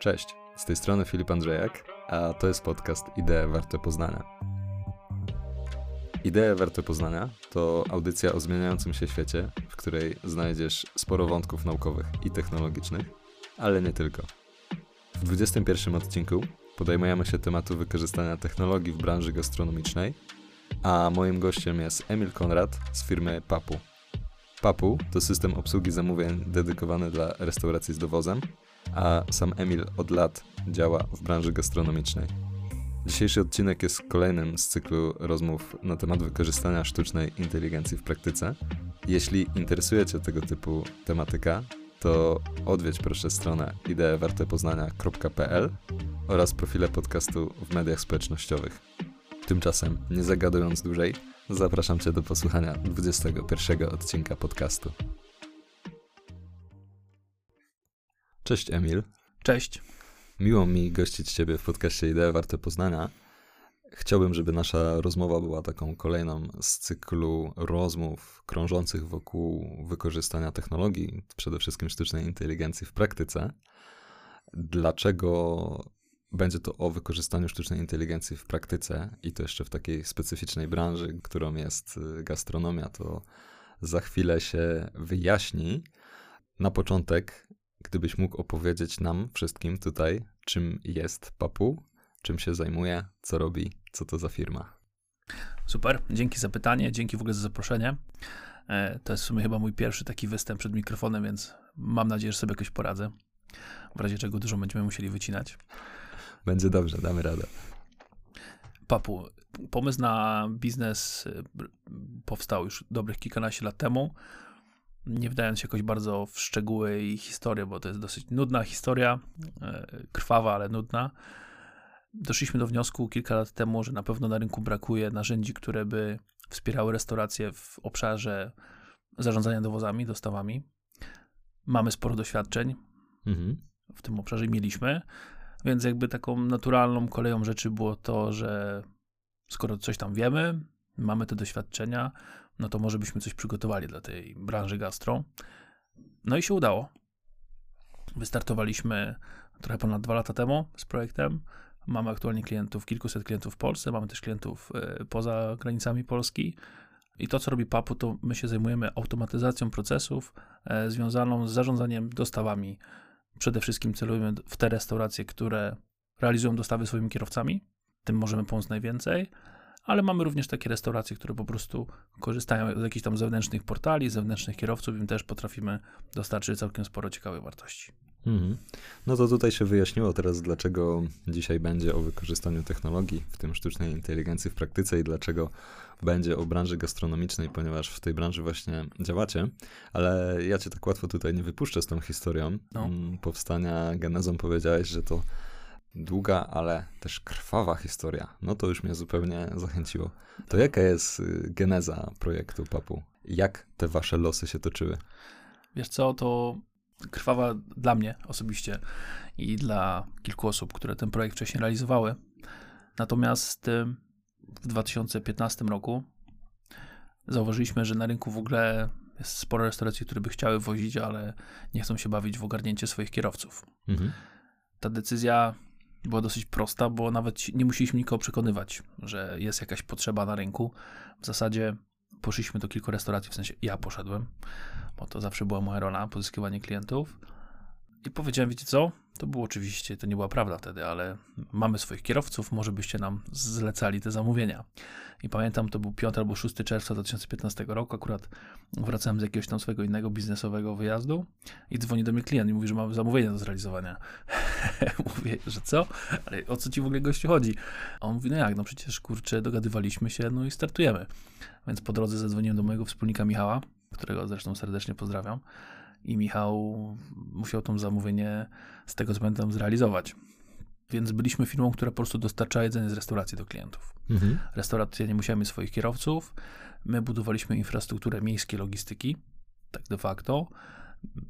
Cześć, z tej strony Filip Andrzejak, a to jest podcast Idee Warte Poznania. Idee Warte Poznania to audycja o zmieniającym się świecie, w której znajdziesz sporo wątków naukowych i technologicznych, ale nie tylko. W 21 odcinku podejmujemy się tematu wykorzystania technologii w branży gastronomicznej, a moim gościem jest Emil Konrad z firmy Papu. Papu to system obsługi zamówień dedykowany dla restauracji z dowozem, a sam Emil od lat działa w branży gastronomicznej. Dzisiejszy odcinek jest kolejnym z cyklu rozmów na temat wykorzystania sztucznej inteligencji w praktyce. Jeśli interesuje Cię tego typu tematyka, to odwiedź proszę stronę ideewartepoznania.pl oraz profile podcastu w mediach społecznościowych. Tymczasem, nie zagadując dłużej, zapraszam Cię do posłuchania 21 odcinka podcastu. Cześć Emil. Cześć. Miło mi gościć Ciebie w podcaście Idee Warte Poznania. Chciałbym, żeby nasza rozmowa była taką kolejną z cyklu rozmów krążących wokół wykorzystania technologii, przede wszystkim sztucznej inteligencji w praktyce. Dlaczego będzie to o wykorzystaniu sztucznej inteligencji w praktyce i to jeszcze w takiej specyficznej branży, którą jest y, gastronomia, to za chwilę się wyjaśni. Na początek, gdybyś mógł opowiedzieć nam wszystkim tutaj, czym jest Papu, czym się zajmuje, co robi, co to za firma. Super, dzięki za pytanie, dzięki w ogóle za zaproszenie. E, to jest w sumie chyba mój pierwszy taki występ przed mikrofonem, więc mam nadzieję, że sobie jakoś poradzę. W razie czego dużo będziemy musieli wycinać. Będzie dobrze, damy radę. Papu, pomysł na biznes y, powstał już dobrych kilkanaście lat temu. Nie wdając się jakoś bardzo w szczegóły i historię, bo to jest dosyć nudna historia, y, krwawa, ale nudna. Doszliśmy do wniosku kilka lat temu, że na pewno na rynku brakuje narzędzi, które by wspierały restauracje w obszarze zarządzania dowozami, dostawami. Mamy sporo doświadczeń. Mhm. W tym obszarze mieliśmy. Więc jakby taką naturalną koleją rzeczy było to, że skoro coś tam wiemy, mamy te doświadczenia, no to może byśmy coś przygotowali dla tej branży gastro. No i się udało. Wystartowaliśmy trochę ponad dwa lata temu z projektem. Mamy aktualnie klientów, kilkuset klientów w Polsce, mamy też klientów e, poza granicami Polski. I to, co robi Papu, to my się zajmujemy automatyzacją procesów e, związaną z zarządzaniem dostawami Przede wszystkim celujemy w te restauracje, które realizują dostawy swoimi kierowcami. Tym możemy pomóc najwięcej, ale mamy również takie restauracje, które po prostu korzystają z jakichś tam zewnętrznych portali, zewnętrznych kierowców, im też potrafimy dostarczyć całkiem sporo ciekawych wartości. Mhm. No to tutaj się wyjaśniło teraz, dlaczego dzisiaj będzie o wykorzystaniu technologii, w tym sztucznej inteligencji w praktyce i dlaczego będzie o branży gastronomicznej, ponieważ w tej branży właśnie działacie, ale ja cię tak łatwo tutaj nie wypuszczę z tą historią. No. Mm, powstania genezą powiedziałeś, że to długa, ale też krwawa historia. No to już mnie zupełnie zachęciło. To jaka jest y, geneza projektu Papu? Jak te wasze losy się toczyły? Wiesz co, to krwawa dla mnie osobiście i dla kilku osób, które ten projekt wcześniej realizowały. Natomiast y, w 2015 roku zauważyliśmy, że na rynku w ogóle jest sporo restauracji, które by chciały wozić, ale nie chcą się bawić w ogarnięcie swoich kierowców. Mhm. Ta decyzja była dosyć prosta, bo nawet nie musieliśmy nikogo przekonywać, że jest jakaś potrzeba na rynku. W zasadzie poszliśmy do kilku restauracji, w sensie ja poszedłem, bo to zawsze była moja rola, pozyskiwanie klientów. I powiedziałem, wiecie co? To było oczywiście, to nie była prawda wtedy, ale mamy swoich kierowców, może byście nam zlecali te zamówienia. I pamiętam, to był 5 albo 6 czerwca 2015 roku, akurat wracałem z jakiegoś tam swojego innego biznesowego wyjazdu i dzwoni do mnie klient i mówi, że mamy zamówienie do zrealizowania. Mówię, że co? Ale o co ci w ogóle gościu chodzi? A on mówi, no jak, no przecież kurczę, dogadywaliśmy się, no i startujemy. Więc po drodze zadzwoniłem do mojego wspólnika Michała, którego zresztą serdecznie pozdrawiam i Michał musiał to zamówienie z tego co pamiętam zrealizować. Więc byliśmy firmą, która po prostu dostarczała jedzenie z restauracji do klientów. Mhm. Restauracja nie musiała mieć swoich kierowców. My budowaliśmy infrastrukturę miejskiej logistyki, tak de facto.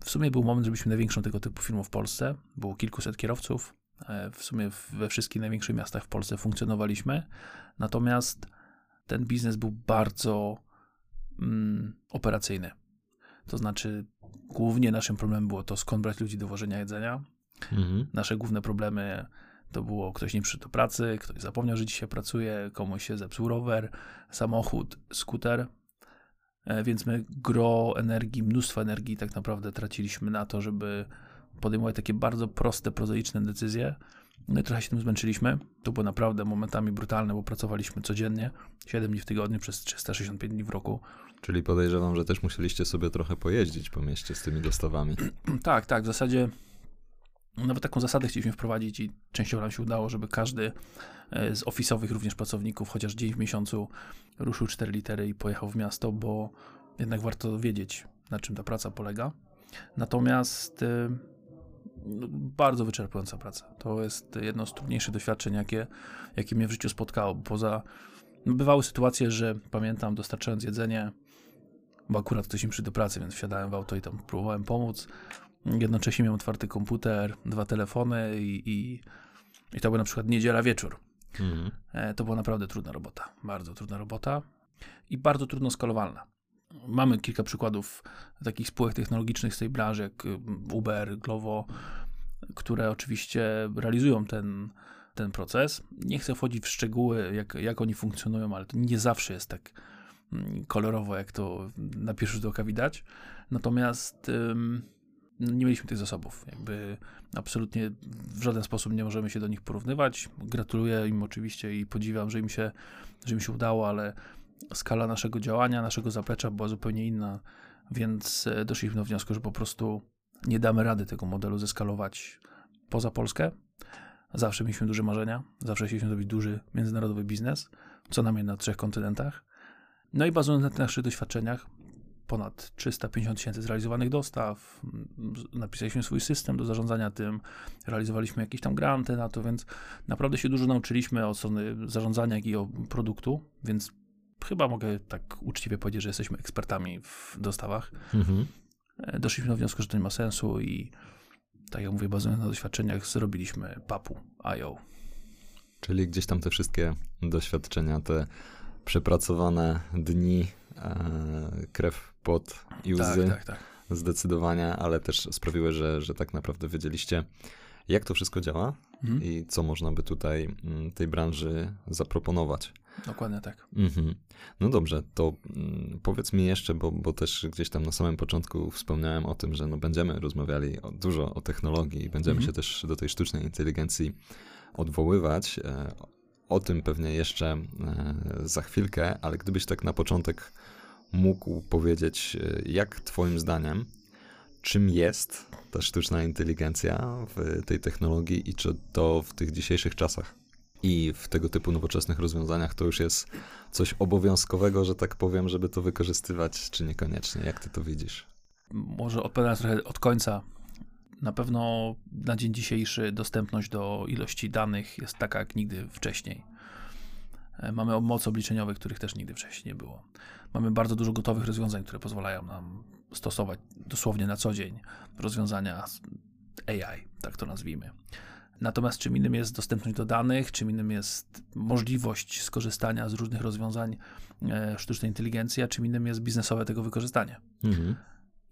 W sumie był moment, żebyśmy największą tego typu firmą w Polsce. Było kilkuset kierowców. E, w sumie we wszystkich największych miastach w Polsce funkcjonowaliśmy. Natomiast ten biznes był bardzo mm, operacyjny. To znaczy, głównie naszym problemem było to, skąd brać ludzi do wożenia jedzenia. Mhm. Nasze główne problemy to było ktoś nie przyszedł do pracy, ktoś zapomniał, że dzisiaj pracuje, komuś się zepsuł rower, samochód, skuter. E, Więc my gro energii, mnóstwo energii tak naprawdę traciliśmy na to, żeby podejmować takie bardzo proste, prozaiczne decyzje. No i trochę się tym zmęczyliśmy. To było naprawdę momentami brutalne, bo pracowaliśmy codziennie, 7 dni w tygodniu przez 365 dni w roku. Czyli podejrzewam, że też musieliście sobie trochę pojeździć po mieście z tymi dostawami. Tak, tak, w zasadzie nawet taką zasadę chcieliśmy wprowadzić i częściowo nam się udało, żeby każdy e, z ofisowych również pracowników chociaż dzień w miesiącu ruszył 4 litery i pojechał w miasto, bo jednak warto wiedzieć, na czym ta praca polega. Natomiast e, no, bardzo wyczerpująca praca. To jest jedno z trudniejszych doświadczeń, jakie, jakie mnie w życiu spotkało. Poza no, bywały sytuacje, że pamiętam, dostarczając jedzenie, bo akurat ktoś mi przyszedł do pracy, więc wsiadałem w auto i tam próbowałem pomóc. Jednocześnie miałem otwarty komputer, dwa telefony i, i, i to był na przykład niedziela wieczór. Mhm. E, To była naprawdę trudna robota, bardzo trudna robota i bardzo trudno skalowalna. Mamy kilka przykładów takich spółek technologicznych z tej branży, jak y, Uber, Glovo, które oczywiście realizują ten, ten proces. Nie chcę wchodzić w szczegóły, jak, jak oni funkcjonują, ale to nie zawsze jest tak kolorowo, jak to na pierwszy rzut oka widać. Natomiast no, nie mieliśmy tych zasobów. Jakby absolutnie w żaden sposób nie możemy się do nich porównywać. Gratuluję im oczywiście i podziwiam, że im się, że im się udało, ale skala naszego działania, naszego zaplecza była zupełnie inna, więc e, doszliśmy do wniosku, że po prostu nie damy rady tego modelu zeskalować poza Polskę. Zawsze mieliśmy duże marzenia, zawsze chcieliśmy zrobić duży międzynarodowy biznes, co najmniej na trzech kontynentach. No i bazując na tych naszych doświadczeniach, ponad 350 tysięcy zrealizowanych dostaw, m, z- napisaliśmy swój system do zarządzania tym, realizowaliśmy jakieś tam granty na to, więc naprawdę się dużo nauczyliśmy od strony zarządzania, jak i o produktu, więc chyba mogę tak uczciwie powiedzieć, że jesteśmy ekspertami w dostawach. Mhm. E, Doszliśmy do wniosku, że to nie ma sensu i tak jak mówię, bazując na doświadczeniach, zrobiliśmy papu IO. Czyli gdzieś tam te wszystkie doświadczenia, te przepracowane dni, e, krew, pot i łzy Tak, tak, tak. zdecydowanie, ale też sprawiły, że, że tak naprawdę wiedzieliście, jak to wszystko działa Mhm. i co można by tutaj mm, tej branży zaproponować. Dokładnie tak. Mhm. No dobrze, to mm, powiedz mi jeszcze, bo, bo też gdzieś tam na samym początku wspomniałem o tym, że no będziemy rozmawiali o, dużo o technologii i będziemy Mhm. się też do tej sztucznej inteligencji odwoływać. O tym pewnie jeszcze e, za chwilkę, ale gdybyś tak na początek mógł powiedzieć, e, jak Twoim zdaniem, czym jest ta sztuczna inteligencja w tej technologii i czy to w tych dzisiejszych czasach i w tego typu nowoczesnych rozwiązaniach to już jest coś obowiązkowego, że tak powiem, żeby to wykorzystywać, czy niekoniecznie? Jak ty to widzisz? Może odpowiadając trochę od końca. Na pewno na dzień dzisiejszy dostępność do ilości danych jest taka jak nigdy wcześniej. E, Mamy moc obliczeniowych, których też nigdy wcześniej nie było. Mamy bardzo dużo gotowych rozwiązań, które pozwalają nam stosować dosłownie na co dzień rozwiązania AI, tak to nazwijmy. Natomiast czym innym jest dostępność do danych, czym innym jest możliwość skorzystania z różnych rozwiązań e, sztucznej inteligencji, a czym innym jest biznesowe tego wykorzystanie Mhm.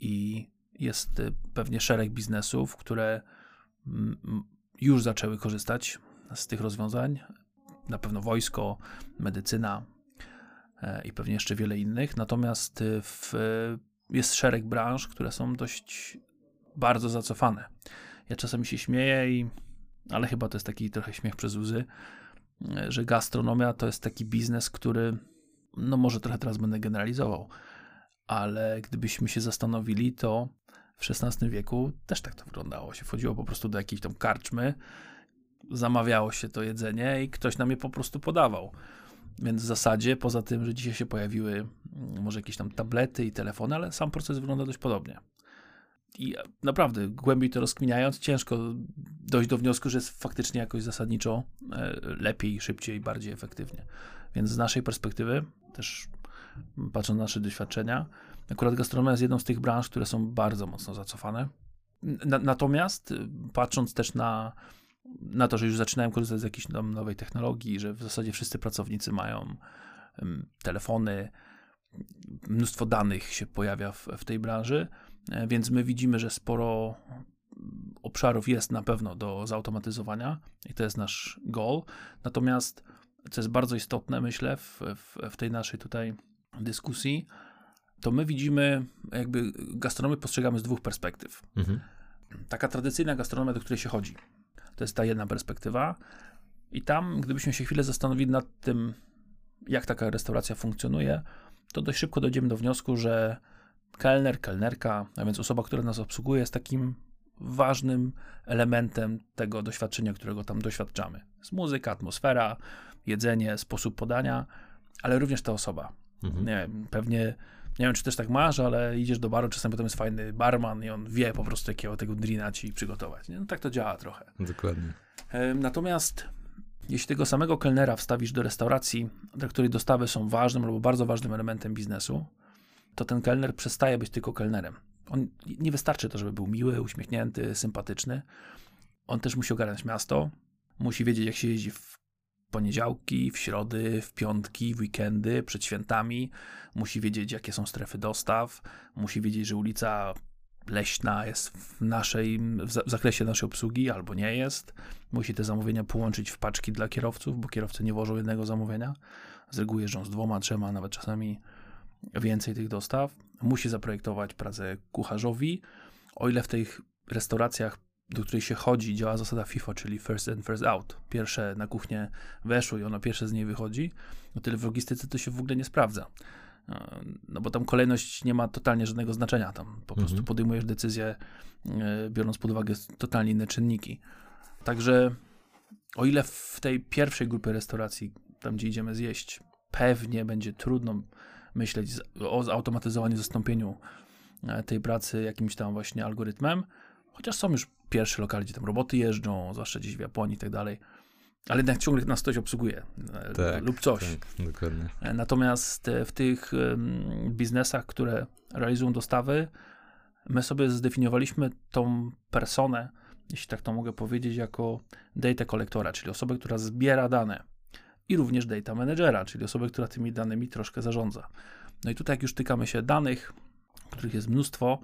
i jest y, pewnie szereg biznesów, które mm, mm, już zaczęły korzystać z tych rozwiązań. Na pewno wojsko, medycyna e, i pewnie jeszcze wiele innych. Natomiast y, w, y, jest szereg branż, które są dość bardzo zacofane. Ja czasami się śmieję, i, ale chyba to jest taki trochę śmiech przez łzy, e, że gastronomia to jest taki biznes, który, no może trochę teraz będę generalizował, ale gdybyśmy się zastanowili, to w XVI wieku też tak to wyglądało. Się wchodziło po prostu do jakiejś tam karczmy, zamawiało się to jedzenie i ktoś nam je po prostu podawał. Więc w zasadzie, poza tym, że dzisiaj się pojawiły mm, może jakieś tam tablety i telefony, ale sam proces wygląda dość podobnie. I naprawdę, głębiej to rozkminiając, ciężko dojść do wniosku, że jest faktycznie jakoś zasadniczo e, lepiej, szybciej, bardziej efektywnie. Więc z naszej perspektywy, też patrząc na nasze doświadczenia, akurat gastronomia jest jedną z tych branż, które są bardzo mocno zacofane. Na, natomiast y, patrząc też na, na to, że już zaczynają korzystać z jakiejś nowej technologii, że w zasadzie wszyscy pracownicy mają telefony, mnóstwo danych się pojawia w, w tej branży, e, więc my widzimy, że sporo obszarów jest na pewno do zautomatyzowania i to jest nasz goal. Natomiast, co jest bardzo istotne, myślę, w, w, w tej naszej tutaj dyskusji, to my widzimy, jakby gastronomię postrzegamy z dwóch perspektyw. Mhm. Taka tradycyjna gastronomia, do której się chodzi. To jest ta jedna perspektywa. I tam, gdybyśmy się chwilę zastanowili nad tym, jak taka restauracja funkcjonuje, to dość szybko dojdziemy do wniosku, że kelner, kelnerka, a więc osoba, która nas obsługuje, jest takim ważnym elementem tego doświadczenia, którego tam doświadczamy. Jest muzyka, atmosfera, jedzenie, sposób podania, ale również ta osoba. Mhm. Nie wiem, pewnie, nie wiem, czy też tak masz, ale idziesz do baru, czasem potem jest fajny barman i on wie po prostu, jakiego tego drina ci przygotować. Nie? No tak to działa trochę. Dokładnie. Natomiast jeśli tego samego kelnera wstawisz do restauracji, dla której dostawy są ważnym albo bardzo ważnym elementem biznesu, to ten kelner przestaje być tylko kelnerem. On nie wystarczy to, żeby był miły, uśmiechnięty, sympatyczny. On też musi ogarniać miasto, musi wiedzieć, jak się jeździ w poniedziałki, w środy, w piątki, w weekendy, przed świętami. Musi wiedzieć, jakie są strefy dostaw. Musi wiedzieć, że ulica leśna jest w naszej, w za- w zakresie naszej obsługi albo nie jest. Musi te zamówienia połączyć w paczki dla kierowców, bo kierowcy nie włożą jednego zamówienia. Z reguły jeżdżą z dwoma, trzema, nawet czasami więcej tych dostaw. Musi zaprojektować pracę kucharzowi. O ile w tych restauracjach, do której się chodzi, działa zasada FIFA, czyli first in, first out. Pierwsze na kuchnię weszło i ono pierwsze z niej wychodzi, o tyle w logistyce to się w ogóle nie sprawdza. E, No bo tam kolejność nie ma totalnie żadnego znaczenia. Tam po prostu Mhm. podejmujesz decyzję, e, biorąc pod uwagę totalnie inne czynniki. Także o ile w tej pierwszej grupie restauracji, tam gdzie idziemy zjeść, pewnie będzie trudno myśleć o zautomatyzowaniu, zastąpieniu e, tej pracy jakimś tam właśnie algorytmem, chociaż są już pierwsze lokale, gdzie tam roboty jeżdżą, zwłaszcza gdzieś w Japonii i tak dalej, ale jednak ciągle nas ktoś obsługuje e, Tak, lub coś. Tak, dokładnie. E, Natomiast e, w tych biznesach, które realizują dostawy, my sobie zdefiniowaliśmy tą personę, jeśli tak to mogę powiedzieć, jako data kolektora, czyli osobę, która zbiera dane i również data managera, czyli osobę, która tymi danymi troszkę zarządza. No i tutaj jak już tykamy się danych, których jest mnóstwo,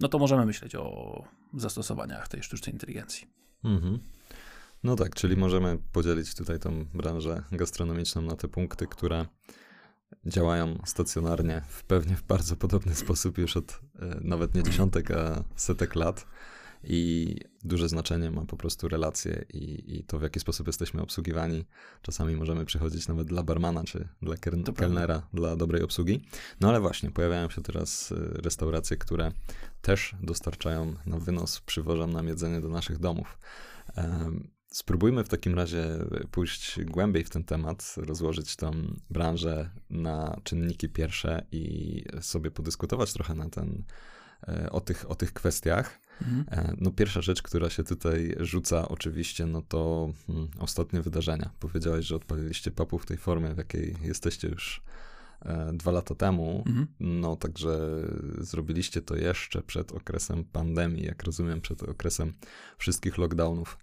no to możemy myśleć o zastosowaniach tej sztucznej inteligencji. Mhm. No tak, czyli możemy podzielić tutaj tą branżę gastronomiczną na te punkty, które działają stacjonarnie w pewnie w bardzo podobny sposób już od e, nawet nie dziesiątek, a setek lat. I duże znaczenie ma po prostu relacje i, i to, w jaki sposób jesteśmy obsługiwani. Czasami możemy przychodzić nawet dla barmana czy dla kelnera dla dobrej obsługi. No ale właśnie, pojawiają się teraz e, restauracje, które też dostarczają na wynos, przywożą nam jedzenie do naszych domów. Spróbujmy w takim razie pójść głębiej w ten temat, rozłożyć tą branżę na czynniki pierwsze i sobie podyskutować trochę na ten, e, o, tych, o tych kwestiach. Mhm. E, No pierwsza rzecz, która się tutaj rzuca oczywiście, no to hmm, ostatnie wydarzenia. Powiedziałeś, że odpaliliście papu w tej formie, w jakiej jesteście już e, dwa lata temu. Mhm. No, także zrobiliście to jeszcze przed okresem pandemii, jak rozumiem, przed okresem wszystkich lockdownów.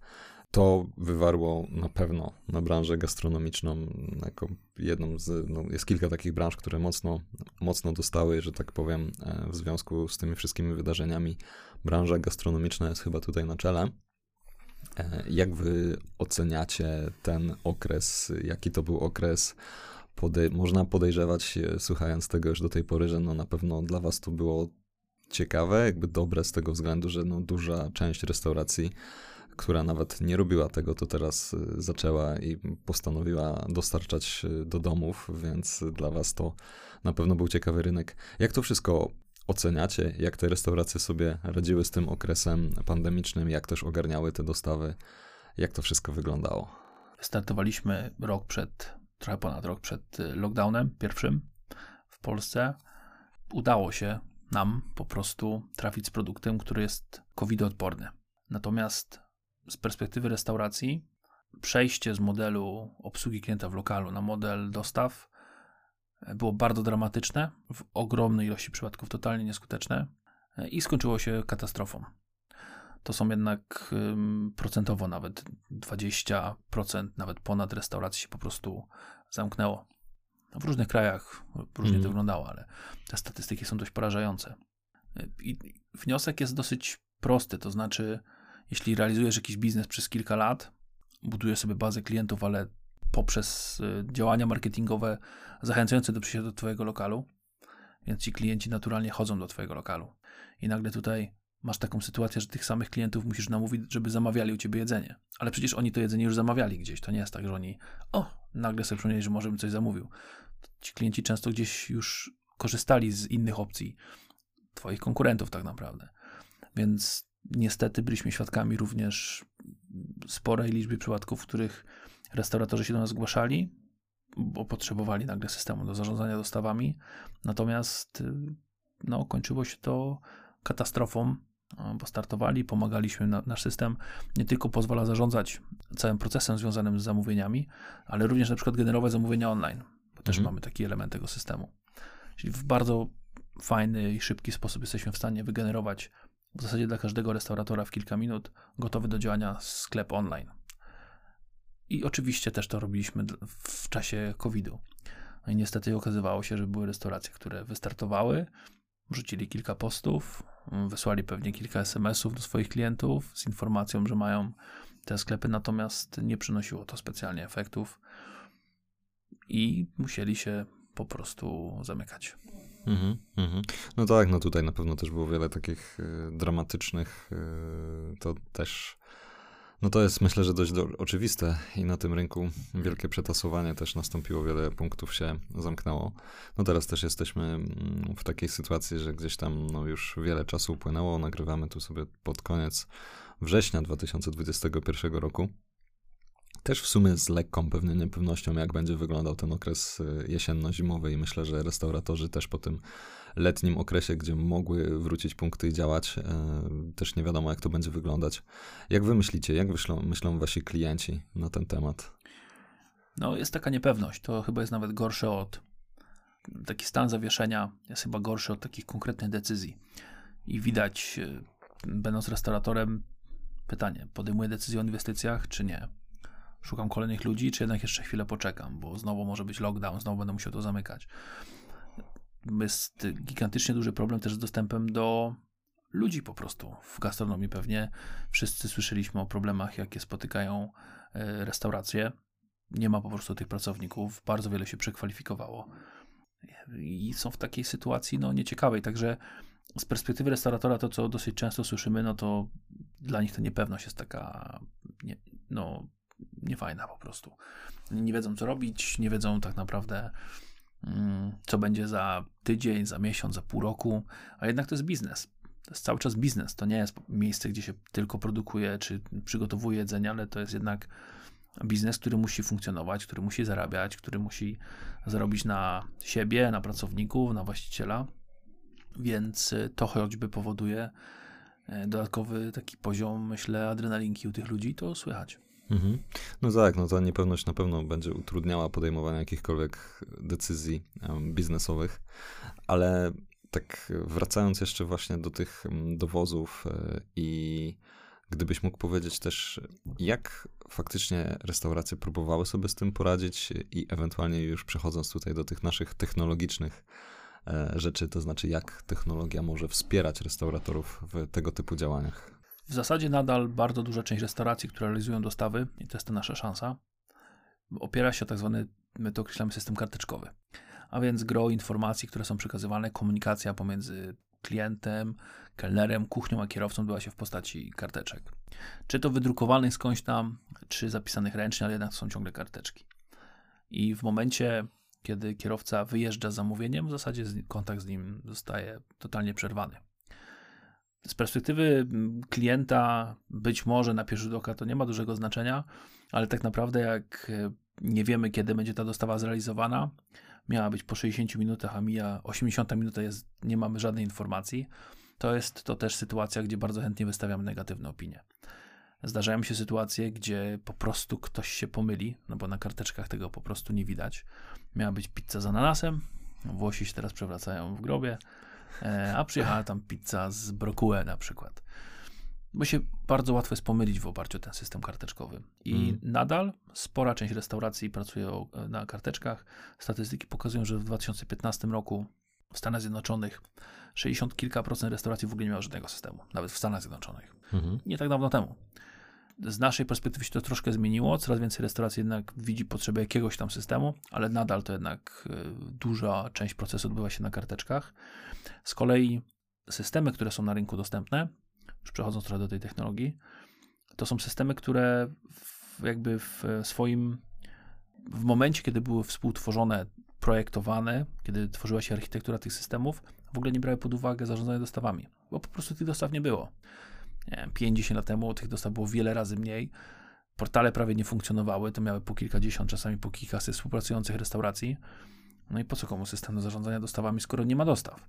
To wywarło na pewno na branżę gastronomiczną jako jedną z, no, jest kilka takich branż, które mocno, mocno dostały, że tak powiem, e, w związku z tymi wszystkimi wydarzeniami. Branża gastronomiczna jest chyba tutaj na czele. E, Jak wy oceniacie ten okres? Jaki to był okres? Podej- można podejrzewać, e, słuchając tego już do tej pory, że no na pewno dla was to było ciekawe, jakby dobre z tego względu, że no duża część restauracji, która nawet nie robiła tego, to teraz e, zaczęła i postanowiła dostarczać e, do domów, więc dla was to na pewno był ciekawy rynek. Jak to wszystko oceniacie? Jak te restauracje sobie radziły z tym okresem pandemicznym? Jak też ogarniały te dostawy? Jak to wszystko wyglądało? Startowaliśmy rok przed, trochę ponad rok przed y, lockdownem pierwszym w Polsce. Udało się nam po prostu trafić z produktem, który jest COVID-odporny. Natomiast z perspektywy restauracji, przejście z modelu obsługi klienta w lokalu na model dostaw e, było bardzo dramatyczne, w ogromnej ilości przypadków totalnie nieskuteczne e, i skończyło się katastrofą to są jednak procentowo nawet 20%, nawet ponad restauracji się po prostu zamknęło. W różnych krajach różnie Mhm. to wyglądało, ale te statystyki są dość porażające. Y, I wniosek jest dosyć prosty, to znaczy jeśli realizujesz jakiś biznes przez kilka lat, budujesz sobie bazę klientów, ale poprzez y, działania marketingowe zachęcające do przyjścia do Twojego lokalu, więc ci klienci naturalnie chodzą do Twojego lokalu. I nagle tutaj masz taką sytuację, że tych samych klientów musisz namówić, żeby zamawiali u Ciebie jedzenie. Ale przecież oni to jedzenie już zamawiali gdzieś. To nie jest tak, że oni, o, nagle sobie przypomnieli, że może bym coś zamówił. Ci klienci często gdzieś już korzystali z innych opcji, Twoich konkurentów tak naprawdę. Więc niestety byliśmy świadkami również sporej liczby przypadków, w których restauratorzy się do nas zgłaszali, bo potrzebowali nagle systemu do zarządzania dostawami. Natomiast y, no, kończyło się to katastrofą, bo startowali, pomagaliśmy. Na, nasz system nie tylko pozwala zarządzać całym procesem związanym z zamówieniami, ale również na przykład generować zamówienia online, bo też Mhm. mamy taki element tego systemu. Czyli w bardzo fajny i szybki sposób jesteśmy w stanie wygenerować w zasadzie dla każdego restauratora w kilka minut gotowy do działania sklep online. I oczywiście też to robiliśmy w czasie COVID-u. No i niestety okazywało się, że były restauracje, które wystartowały, wrzucili kilka postów, mm, wysłali pewnie kilka SMS-ów do swoich klientów z informacją, że mają te sklepy, natomiast nie przynosiło to specjalnie efektów i musieli się po prostu zamykać. Mhm, mhm. No tak, no tutaj na pewno też było wiele takich y, dramatycznych, y, to też, no to jest myślę, że dość do, oczywiste i na tym rynku wielkie przetasowanie też nastąpiło, wiele punktów się zamknęło. No teraz też jesteśmy mm, w takiej sytuacji, że gdzieś tam no już wiele czasu upłynęło, nagrywamy tu sobie pod koniec września 2021 roku. Też w sumie z lekką pewnie niepewnością, jak będzie wyglądał ten okres y, jesienno-zimowy i myślę, że restauratorzy też po tym letnim okresie, gdzie mogły wrócić punkty i działać, y, też nie wiadomo, jak to będzie wyglądać. Jak wy myślicie, jak myślą, myślą wasi klienci na ten temat? No, jest taka niepewność. To chyba jest nawet gorsze od. Taki stan zawieszenia jest chyba gorszy od takich konkretnych decyzji. I widać, y, będąc restauratorem, pytanie: podejmuję decyzję o inwestycjach, czy nie? Szukam kolejnych ludzi, czy jednak jeszcze chwilę poczekam, bo znowu może być lockdown, znowu będę musiał to zamykać. Jest gigantycznie duży problem też z dostępem do ludzi po prostu. W gastronomii pewnie wszyscy słyszeliśmy o problemach, jakie spotykają e, restauracje nie ma po prostu tych pracowników, bardzo wiele się przekwalifikowało i są w takiej sytuacji no, nieciekawej. Także z perspektywy restauratora to, co dosyć często słyszymy, no to dla nich ta niepewność jest taka nie, no, niefajna po prostu. Nie wiedzą, co robić, nie wiedzą tak naprawdę, mm, co będzie za tydzień, za miesiąc, za pół roku, a jednak to jest biznes. To jest cały czas biznes. To nie jest miejsce, gdzie się tylko produkuje czy przygotowuje jedzenie, ale to jest jednak biznes, który musi funkcjonować, który musi zarabiać, który musi zarobić na siebie, na pracowników, na właściciela. Więc y, to choćby powoduje y, dodatkowy taki poziom, myślę, adrenalinki u tych ludzi, to słychać. Mhm. No tak, no ta niepewność na pewno będzie utrudniała podejmowanie jakichkolwiek decyzji em, biznesowych, ale tak wracając jeszcze właśnie do tych dowozów e, i gdybyś mógł powiedzieć też, jak faktycznie restauracje próbowały sobie z tym poradzić i ewentualnie już przechodząc tutaj do tych naszych technologicznych e, rzeczy, to znaczy jak technologia może wspierać restauratorów w tego typu działaniach. W zasadzie nadal bardzo duża część restauracji, które realizują dostawy, i to jest ta nasza szansa, opiera się o tak zwany, my to określamy system karteczkowy. A więc gro informacji, które są przekazywane, komunikacja pomiędzy klientem, kelnerem, kuchnią a kierowcą była się w postaci karteczek. Czy to wydrukowanych skądś tam, czy zapisanych ręcznie, ale jednak są ciągle karteczki. I w momencie, kiedy kierowca wyjeżdża z zamówieniem, w zasadzie kontakt z nim zostaje totalnie przerwany. Z perspektywy mm, klienta, być może na pierwszy rzut oka to nie ma dużego znaczenia, ale tak naprawdę, jak e, nie wiemy, kiedy będzie ta dostawa zrealizowana, miała być po 60 minutach, a mija 80 minuta, jest, nie mamy żadnej informacji, to jest to też sytuacja, gdzie bardzo chętnie wystawiamy negatywne opinie. Zdarzają się sytuacje, gdzie po prostu ktoś się pomyli, no bo na karteczkach tego po prostu nie widać. Miała być pizza z ananasem, Włosi się teraz przewracają w grobie, a przyjechała tam pizza z brokułę na przykład. Bo się bardzo łatwo jest pomylić w oparciu o ten system karteczkowy. I Mm. nadal spora część restauracji pracuje na karteczkach. Statystyki pokazują, że w 2015 roku w Stanach Zjednoczonych 60 kilka procent restauracji w ogóle nie miało żadnego systemu, nawet w Stanach Zjednoczonych. Mhm. Nie tak dawno temu. Z naszej perspektywy się to troszkę zmieniło. Coraz więcej restauracji jednak widzi potrzebę jakiegoś tam systemu, ale nadal to jednak y, duża część procesu odbywa się na karteczkach. Z kolei systemy, które są na rynku dostępne, już przechodząc trochę do tej technologii, to są systemy, które w, jakby w swoim w momencie, kiedy były współtworzone, projektowane, kiedy tworzyła się architektura tych systemów, w ogóle nie brały pod uwagę zarządzania dostawami, bo po prostu tych dostaw nie było. Nie wiem, 50 lat temu tych dostaw było wiele razy mniej. Portale prawie nie funkcjonowały, to miały po kilkadziesiąt, czasami po kilkaset współpracujących restauracji. No i po co komu system zarządzania dostawami, skoro nie ma dostaw?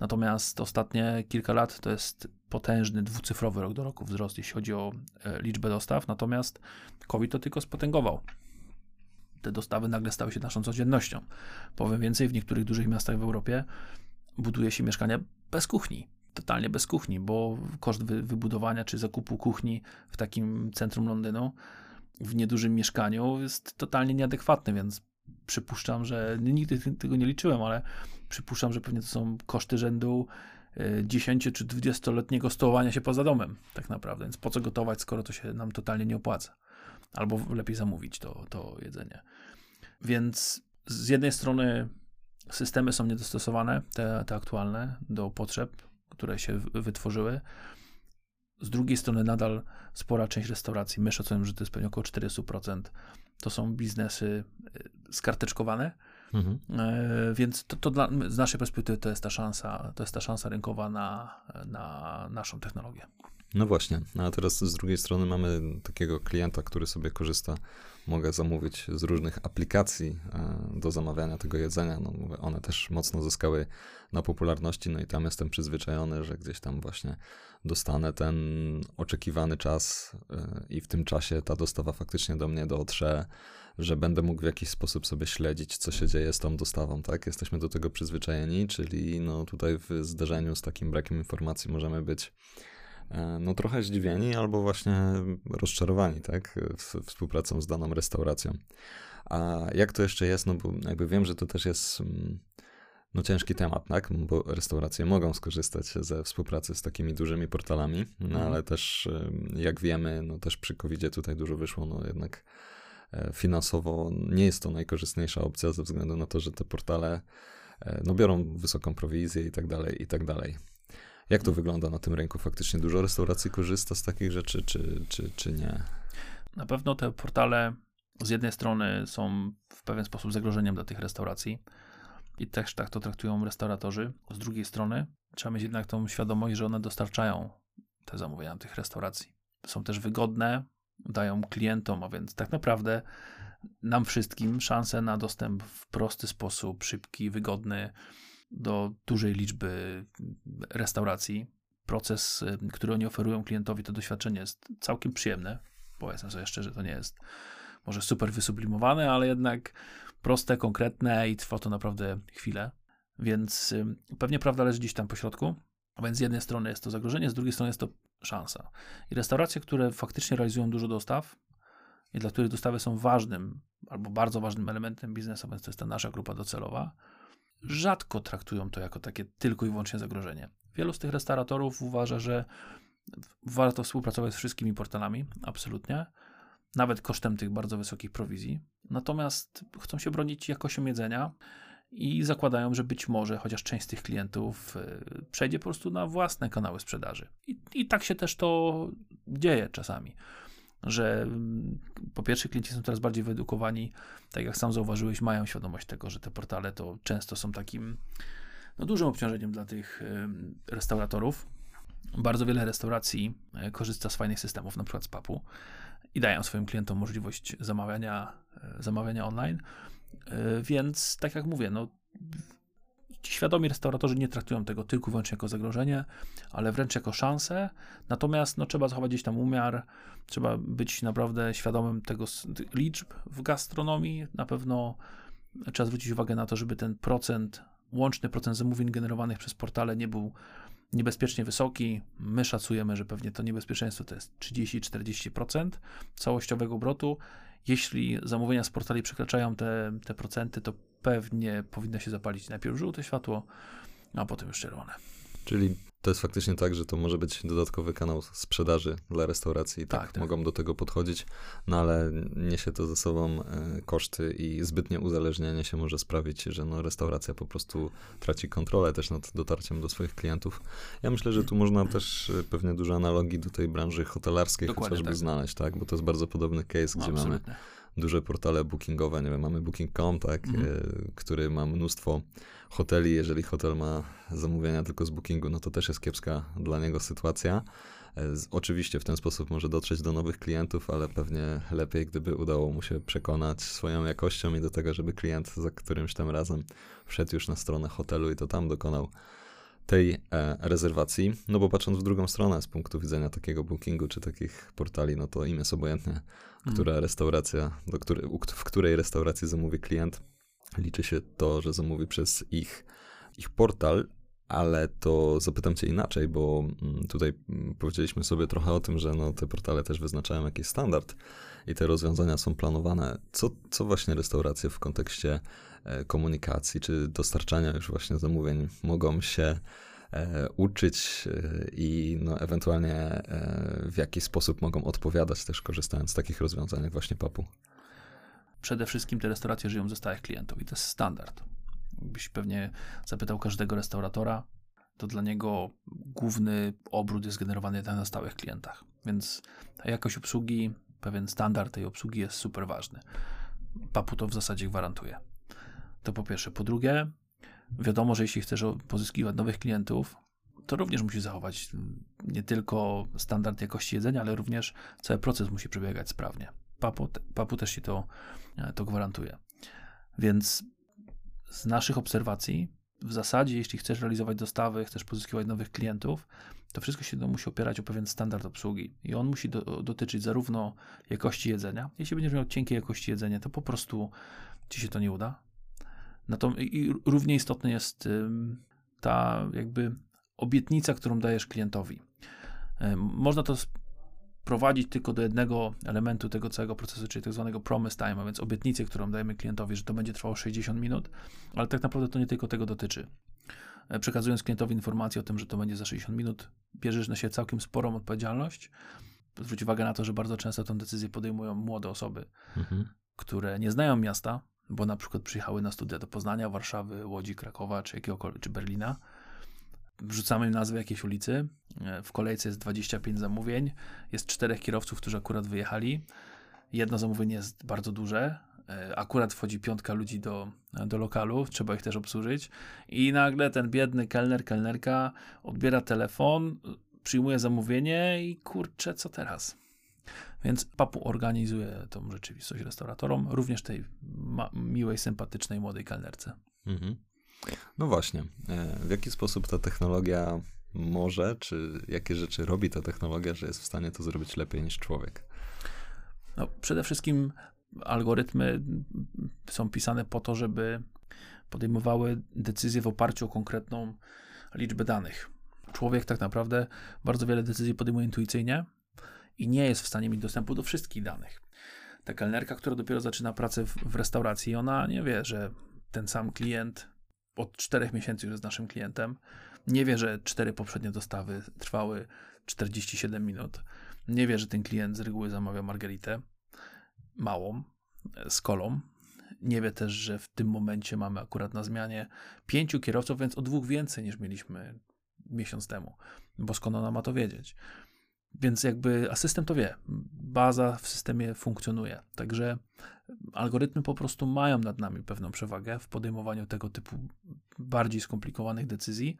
Natomiast ostatnie kilka lat to jest potężny, dwucyfrowy rok do roku wzrost, jeśli chodzi o e, liczbę dostaw, natomiast COVID to tylko spotęgował. Te dostawy nagle stały się naszą codziennością. Powiem więcej, w niektórych dużych miastach w Europie buduje się mieszkania bez kuchni. Totalnie bez kuchni, bo koszt wy, wybudowania czy zakupu kuchni w takim centrum Londynu w niedużym mieszkaniu jest totalnie nieadekwatny, więc przypuszczam, że nigdy tego nie liczyłem, ale przypuszczam, że pewnie to są koszty rzędu 10 czy 20-letniego stołowania się poza domem, tak naprawdę. Więc po co gotować, skoro to się nam totalnie nie opłaca? Albo lepiej zamówić to, to jedzenie. Więc z jednej strony systemy są niedostosowane, te, te aktualne, do potrzeb, które się wytworzyły. Z drugiej strony nadal spora część restauracji, my szacujemy, że to jest pewnie około 40%, to są biznesy y, skarteczkowane, mhm. E, więc to, to dla, z naszej perspektywy to jest ta szansa, to jest ta szansa rynkowa na, na naszą technologię. No właśnie, a teraz z drugiej strony mamy takiego klienta, który sobie korzysta, mogę zamówić z różnych aplikacji e, do zamawiania tego jedzenia. No, one też mocno zyskały na popularności, no i tam jestem przyzwyczajony, że gdzieś tam właśnie dostanę ten oczekiwany czas e, i w tym czasie ta dostawa faktycznie do mnie dotrze, że będę mógł w jakiś sposób sobie śledzić, co się dzieje z tą dostawą, tak? Jesteśmy do tego przyzwyczajeni, czyli no tutaj w zderzeniu z takim brakiem informacji możemy być no trochę zdziwieni albo właśnie rozczarowani, tak, współpracą z daną restauracją. A jak to jeszcze jest, no bo jakby wiem, że to też jest mm, no ciężki temat, tak, bo restauracje mogą skorzystać ze współpracy z takimi dużymi portalami, no mhm. ale też jak wiemy, no też przy covid tutaj dużo wyszło, no jednak e, finansowo nie jest to najkorzystniejsza opcja ze względu na to, że te portale e, no biorą wysoką prowizję i tak dalej, i tak dalej. Jak to wygląda na tym rynku? Faktycznie dużo restauracji korzysta z takich rzeczy, czy, czy, czy nie? Na pewno te portale z jednej strony są w pewien sposób zagrożeniem dla tych restauracji i też tak to traktują restauratorzy. Z drugiej strony trzeba mieć jednak tą świadomość, że one dostarczają te zamówienia tych restauracji. Są też wygodne, dają klientom, a więc tak naprawdę nam wszystkim szansę na dostęp w prosty sposób, szybki, wygodny, do dużej liczby restauracji. Proces, y, który oni oferują klientowi, to doświadczenie jest całkiem przyjemne. Powiedzmy sobie szczerze, to nie jest może super wysublimowane, ale jednak proste, konkretne i trwa to naprawdę chwilę. Więc y, pewnie prawda leży gdzieś tam po środku. A więc z jednej strony jest to zagrożenie, z drugiej strony jest to szansa. I restauracje, które faktycznie realizują dużo dostaw i dla których dostawy są ważnym albo bardzo ważnym elementem biznesu, więc to jest ta nasza grupa docelowa, rzadko traktują to jako takie tylko i wyłącznie zagrożenie. Wielu z tych restauratorów uważa, że warto współpracować z wszystkimi portalami, absolutnie, nawet kosztem tych bardzo wysokich prowizji. Natomiast chcą się bronić jakością jedzenia i zakładają, że być może chociaż część z tych klientów y, przejdzie po prostu na własne kanały sprzedaży. I, i tak się też to dzieje czasami że mm, po pierwsze klienci są coraz bardziej wyedukowani, tak jak sam zauważyłeś, mają świadomość tego, że te portale to często są takim no, dużym obciążeniem dla tych restauratorów. Bardzo wiele restauracji e, korzysta z fajnych systemów, na przykład z PAP-u i dają swoim klientom możliwość zamawiania, e, zamawiania online. E, więc tak jak mówię, no, świadomi restauratorzy nie traktują tego tylko wyłącznie jako zagrożenie, ale wręcz jako szansę. Natomiast no, trzeba zachować gdzieś tam umiar, trzeba być naprawdę świadomym tego liczb w gastronomii. Na pewno trzeba zwrócić uwagę na to, żeby ten procent, łączny procent zamówień generowanych przez portale nie był niebezpiecznie wysoki. My szacujemy, że pewnie to niebezpieczeństwo to jest 30-40% całościowego obrotu jeśli zamówienia z portali przekraczają te, te procenty, to pewnie powinno się zapalić najpierw żółte światło, a potem już czerwone. Czyli to jest faktycznie tak, że to może być dodatkowy kanał sprzedaży dla restauracji tak, Tak, tak. mogą do tego podchodzić, no ale niesie to ze sobą e, koszty i zbytnie uzależnienie się może sprawić, że no, restauracja po prostu traci kontrolę też nad dotarciem do swoich klientów. Ja myślę, że tu można też e, pewnie dużo analogii do tej branży hotelarskiej Dokładnie chociażby tak. znaleźć, tak, bo to jest bardzo podobny case, No, gdzie mamy absolutnie. duże portale bookingowe, nie wiem, mamy booking.com, tak, Mhm. e, który ma mnóstwo hoteli, jeżeli hotel ma zamówienia tylko z bookingu, no to też jest kiepska dla niego sytuacja. Oczywiście w ten sposób może dotrzeć do nowych klientów, ale pewnie lepiej, gdyby udało mu się przekonać swoją jakością i do tego, żeby klient za którymś tam razem wszedł już na stronę hotelu i to tam dokonał tej e, rezerwacji. No bo patrząc w drugą stronę, z punktu widzenia takiego bookingu czy takich portali, no to im jest obojętnie, Mhm. która restauracja, do której, u- w której restauracji zamówi klient. Liczy się to, że zamówi przez ich, ich portal, ale to zapytam cię inaczej, bo mm, tutaj mm, powiedzieliśmy sobie trochę o tym, że no, te portale też wyznaczają jakiś standard i te rozwiązania są planowane. Co, co właśnie restauracje w kontekście e, komunikacji czy dostarczania już właśnie zamówień mogą się e, uczyć e, i no, ewentualnie w jaki sposób mogą odpowiadać też korzystając z takich rozwiązań jak właśnie papu. Przede wszystkim te restauracje żyją ze stałych klientów i to jest standard. Jakbyś pewnie zapytał każdego restauratora, to dla niego główny obrót jest generowany na stałych klientach. Więc jakość obsługi, pewien standard tej obsługi jest super ważny. Papu to w zasadzie gwarantuje. To po pierwsze. Po drugie, wiadomo, że jeśli chcesz pozyskiwać nowych klientów, to również musi zachować mm, nie tylko standard jakości jedzenia, ale również cały proces musi przebiegać sprawnie. Papu, Papu też ci to, e, to gwarantuje. Więc z naszych obserwacji, w zasadzie, jeśli chcesz realizować dostawy, chcesz pozyskiwać nowych klientów, to wszystko się musi opierać o pewien standard obsługi. I on musi do, dotyczyć zarówno jakości jedzenia. Jeśli będziesz miał cienkiej jakości jedzenie, to po prostu ci się to nie uda. Natom- I równie istotna jest ta jakby obietnica, którą dajesz klientowi. Można to prowadzić tylko do jednego elementu tego całego procesu, czyli tak zwanego promise time, a więc obietnicy, którą dajemy klientowi, że to będzie trwało 60 minut, ale tak naprawdę to nie tylko tego dotyczy. E, Przekazując klientowi informację o tym, że to będzie za 60 minut, bierzesz na siebie całkiem sporą odpowiedzialność. Zwróć uwagę na to, że bardzo często tę decyzję podejmują młode osoby, Mhm. które nie znają miasta, bo na przykład przyjechały na studia do Poznania, Warszawy, Łodzi, Krakowa czy jakiegokolwiek, czy Berlina. Wrzucamy nazwę jakiejś ulicy. E, W kolejce jest 25 zamówień. Jest czterech kierowców, którzy akurat wyjechali. Jedno zamówienie jest bardzo duże. E, Akurat wchodzi piątka ludzi do, do lokalu, trzeba ich też obsłużyć. I nagle ten biedny kelner, kelnerka odbiera telefon, przyjmuje zamówienie i kurczę, co teraz? Więc Papu organizuje tą rzeczywistość restauratorom, również tej miłej, sympatycznej, młodej kelnerce. Mhm. No właśnie, e, w jaki sposób ta technologia może, czy jakie rzeczy robi ta technologia, że jest w stanie to zrobić lepiej niż człowiek? No, przede wszystkim algorytmy są pisane po to, żeby podejmowały decyzje w oparciu o konkretną liczbę danych. Człowiek tak naprawdę bardzo wiele decyzji podejmuje intuicyjnie i nie jest w stanie mieć dostępu do wszystkich danych. Ta kelnerka, która dopiero zaczyna pracę w, w restauracji, ona nie wie, że ten sam klient od czterech miesięcy już jest naszym klientem. Nie wie, że cztery poprzednie dostawy trwały 47 minut. Nie wie, że ten klient z reguły zamawia margaritę małą e, z kolą. Nie wie też, że w tym momencie mamy akurat na zmianie pięciu kierowców, więc o dwóch więcej niż mieliśmy miesiąc temu. Bo skąd ona ma to wiedzieć? Więc jakby asystent to wie. Baza w systemie funkcjonuje. Także algorytmy po prostu mają nad nami pewną przewagę w podejmowaniu tego typu bardziej skomplikowanych decyzji.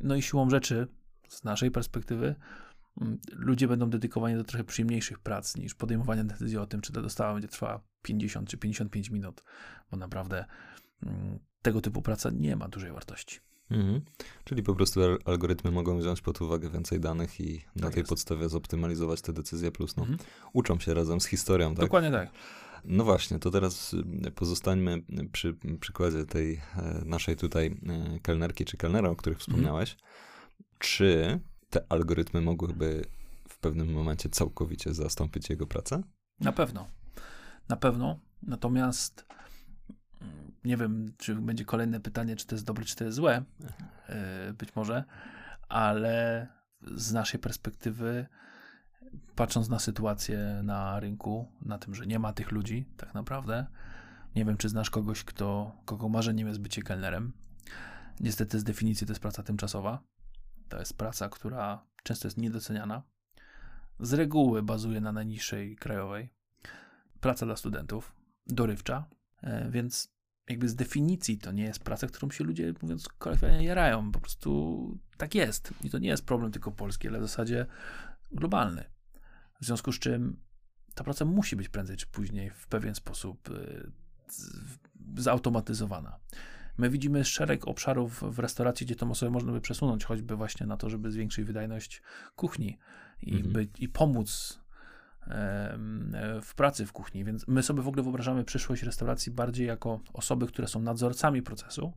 No i siłą rzeczy, z naszej perspektywy, mm, ludzie będą dedykowani do trochę przyjemniejszych prac niż podejmowanie decyzji o tym, czy ta dostawa będzie trwała 50 czy 55 minut, bo naprawdę mm, tego typu praca nie ma dużej wartości. Mhm. Czyli po prostu al- algorytmy mogą wziąć pod uwagę więcej danych i na Tak tej jest. podstawie zoptymalizować te decyzje, plus no, Mhm. uczą się razem z historią, tak? Dokładnie tak. No właśnie, to teraz y, pozostańmy przy przykładzie tej e, naszej tutaj e, kelnerki czy kelnera, o których wspomniałeś. Czy te algorytmy mogłyby w pewnym momencie całkowicie zastąpić jego pracę? Na pewno. na pewno. Natomiast mm, nie wiem, czy będzie kolejne pytanie, czy to jest dobre, czy to jest złe. Yy, być może, ale z naszej perspektywy, patrząc na sytuację na rynku, na tym, że nie ma tych ludzi, tak naprawdę, nie wiem, czy znasz kogoś, kto, kogo marzeniem jest bycie kelnerem. Niestety z definicji to jest praca tymczasowa. To jest praca, która często jest niedoceniana. Z reguły bazuje na najniższej krajowej. Praca dla studentów, dorywcza, e, więc jakby z definicji to nie jest praca, którą się ludzie, mówiąc kolokwialnie, jarają. Po prostu tak jest. I to nie jest problem tylko polski, ale w zasadzie globalny. W związku z czym ta praca musi być prędzej czy później w pewien sposób e, zautomatyzowana. My widzimy szereg obszarów w restauracji, gdzie tą osobę można by przesunąć, choćby właśnie na to, żeby zwiększyć wydajność kuchni i, mhm. by, i pomóc w pracy w kuchni. Więc my sobie w ogóle wyobrażamy przyszłość restauracji bardziej jako osoby, które są nadzorcami procesu,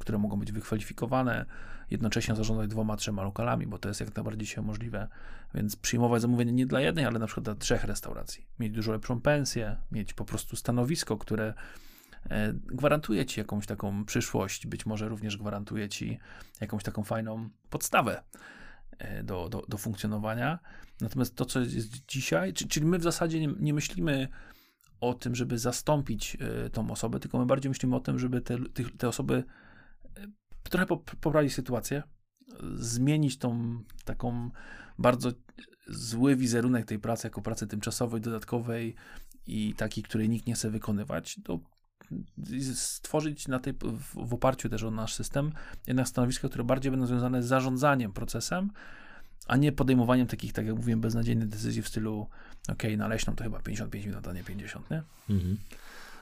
które mogą być wykwalifikowane, jednocześnie zarządzać dwoma, trzema lokalami, bo to jest jak najbardziej się możliwe. Więc przyjmować zamówienie nie dla jednej, ale na przykład dla trzech restauracji. Mieć dużo lepszą pensję, mieć po prostu stanowisko, które e, gwarantuje ci jakąś taką przyszłość, być może również gwarantuje ci jakąś taką fajną podstawę e, do, do, do funkcjonowania. Natomiast to, co jest dzisiaj, czyli my w zasadzie nie, nie myślimy o tym, żeby zastąpić e, tą osobę, tylko my bardziej myślimy o tym, żeby te, te osoby trochę poprawić sytuację, zmienić tą taką bardzo zły wizerunek tej pracy jako pracy tymczasowej, dodatkowej i takiej, której nikt nie chce wykonywać, to stworzyć na tej, w, oparciu też o nasz system jednak stanowiska, które bardziej będą związane z zarządzaniem procesem, a nie podejmowaniem takich, tak jak mówiłem, beznadziejnych decyzji w stylu ok, na leśną to chyba 55 minut, a nie 50, nie? Mhm.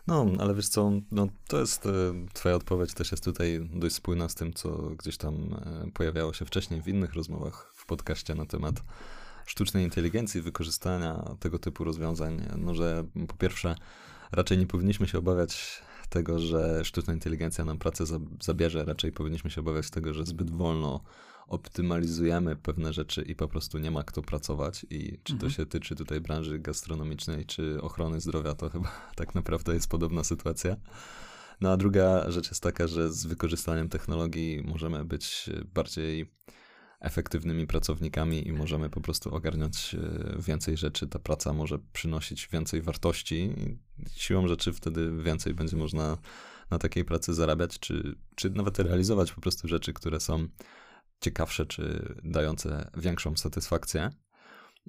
No, ale wiesz co, no, to jest, e, twoja odpowiedź też jest tutaj dość spójna z tym, co gdzieś tam e, pojawiało się wcześniej w innych rozmowach w podcaście na temat sztucznej inteligencji, wykorzystania tego typu rozwiązań, no że po pierwsze raczej nie powinniśmy się obawiać tego, że sztuczna inteligencja nam pracę zabierze, raczej powinniśmy się obawiać tego, że zbyt wolno optymalizujemy pewne rzeczy i po prostu nie ma kto pracować. I czy mhm. to się tyczy tutaj branży gastronomicznej, czy ochrony zdrowia, to chyba tak naprawdę jest podobna sytuacja. No a druga rzecz jest taka, że z wykorzystaniem technologii możemy być bardziej efektywnymi pracownikami i możemy po prostu ogarniać e, więcej rzeczy. Ta praca może przynosić więcej wartości i siłą rzeczy wtedy więcej będzie można na takiej pracy zarabiać, czy, czy nawet realizować po prostu rzeczy, które są ciekawsze, czy dające większą satysfakcję.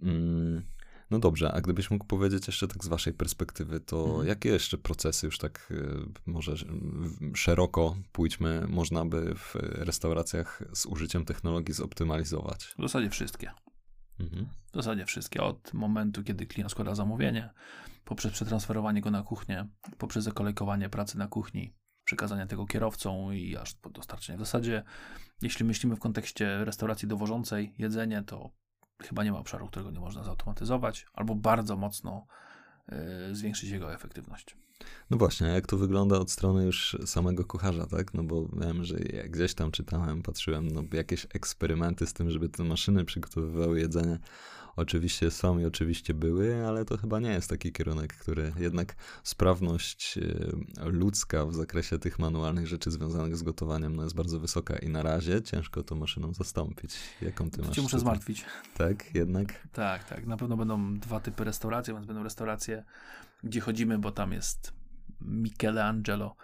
Mm, no dobrze, a gdybyś mógł powiedzieć jeszcze tak z waszej perspektywy, to mhm. jakie jeszcze procesy już tak y, może szeroko pójdźmy, można by w restauracjach z użyciem technologii zoptymalizować? W zasadzie wszystkie. Mhm. W zasadzie wszystkie. Od momentu, kiedy klient składa zamówienie, poprzez przetransferowanie go na kuchnię, poprzez zakolejkowanie pracy na kuchni, przekazanie tego kierowcom i aż po dostarczenie. W zasadzie, jeśli myślimy w kontekście restauracji dowożącej jedzenie, to chyba nie ma obszaru, którego nie można zautomatyzować albo bardzo mocno y, zwiększyć jego efektywność. No właśnie, jak to wygląda od strony już samego kucharza, tak? No bo wiem, że jak gdzieś tam czytałem, patrzyłem, no jakieś eksperymenty z tym, żeby te maszyny przygotowywały jedzenie oczywiście są i oczywiście były, ale to chyba nie jest taki kierunek, który jednak sprawność e, ludzka w zakresie tych manualnych rzeczy związanych z gotowaniem no jest bardzo wysoka i na razie ciężko to maszyną zastąpić. Jaką ty to masz? Cię muszę zmartwić. Tak, jednak? Tak, tak. Na pewno będą dwa typy restauracji, więc będą restauracje, gdzie chodzimy, bo tam jest Michelangelo,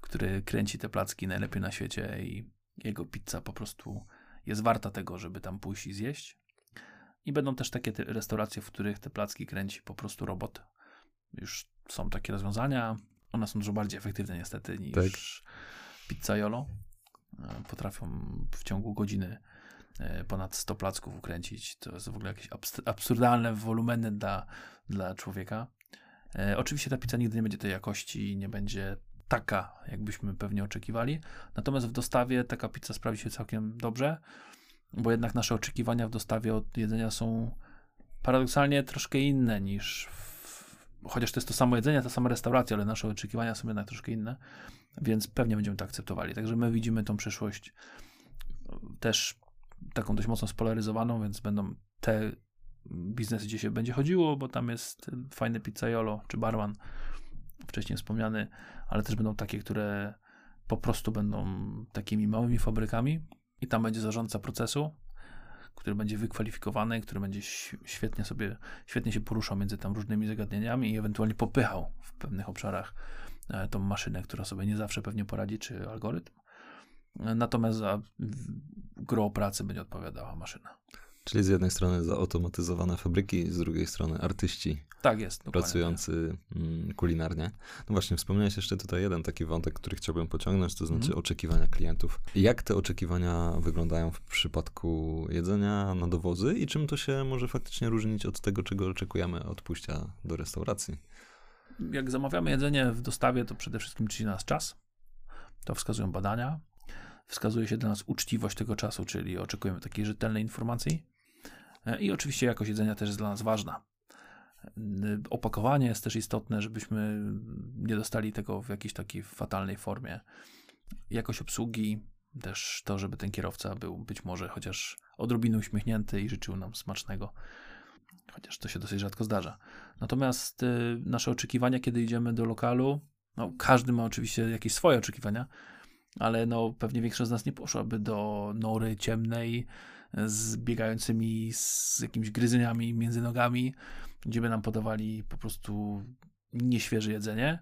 który kręci te placki najlepiej na świecie i jego pizza po prostu jest warta tego, żeby tam pójść i zjeść. I będą też takie restauracje, w których te placki kręci po prostu robot. Już są takie rozwiązania. One są dużo bardziej efektywne niestety niż tak. pizzaiolo. E, potrafią w ciągu godziny e, ponad 100 placków ukręcić. To jest w ogóle jakieś absurdalne wolumeny dla, dla człowieka. E, oczywiście ta pizza nigdy nie będzie tej jakości, nie będzie taka, jakbyśmy pewnie oczekiwali. Natomiast w dostawie taka pizza sprawi się całkiem dobrze bo jednak nasze oczekiwania w dostawie od jedzenia są paradoksalnie troszkę inne niż w, chociaż to jest to samo jedzenie, ta sama restauracja, ale nasze oczekiwania są jednak troszkę inne, więc pewnie będziemy to akceptowali. Także my widzimy tą przyszłość też taką dość mocno spolaryzowaną, więc będą te biznes, gdzie się będzie chodziło, bo tam jest fajny pizzaiolo czy barman, wcześniej wspomniany, ale też będą takie, które po prostu będą takimi małymi fabrykami i tam będzie zarządca procesu, który będzie wykwalifikowany, który będzie świetnie sobie, świetnie się poruszał między tam różnymi zagadnieniami i ewentualnie popychał w pewnych obszarach e, tą maszynę, która sobie nie zawsze pewnie poradzi, czy algorytm. E, natomiast za gro pracy będzie odpowiadała maszyna. Czyli z jednej strony zautomatyzowane fabryki, z drugiej strony artyści. Tak jest. Pracujący tak. kulinarnie. No właśnie, wspomniałeś jeszcze tutaj jeden taki wątek, który chciałbym pociągnąć, to znaczy mm. oczekiwania klientów. Jak te oczekiwania wyglądają w przypadku jedzenia na dowozy i czym to się może faktycznie różnić od tego, czego oczekujemy od pójścia do restauracji? Jak zamawiamy jedzenie w dostawie, to przede wszystkim liczy nas czas. To wskazują badania. Wskazuje się dla nas uczciwość tego czasu, czyli oczekujemy takiej rzetelnej informacji. E, I oczywiście jakość jedzenia też jest dla nas ważna. E, opakowanie jest też istotne, żebyśmy nie dostali tego w jakiejś takiej fatalnej formie. Jakość obsługi, też to, żeby ten kierowca był być może chociaż odrobinę uśmiechnięty i życzył nam smacznego. Chociaż to się dosyć rzadko zdarza. Natomiast y, nasze oczekiwania, kiedy idziemy do lokalu, no każdy ma oczywiście jakieś swoje oczekiwania, ale no pewnie większość z nas nie poszłaby do nory ciemnej, z biegającymi z jakimiś gryzeniami między nogami, gdzie by nam podawali po prostu nieświeże jedzenie,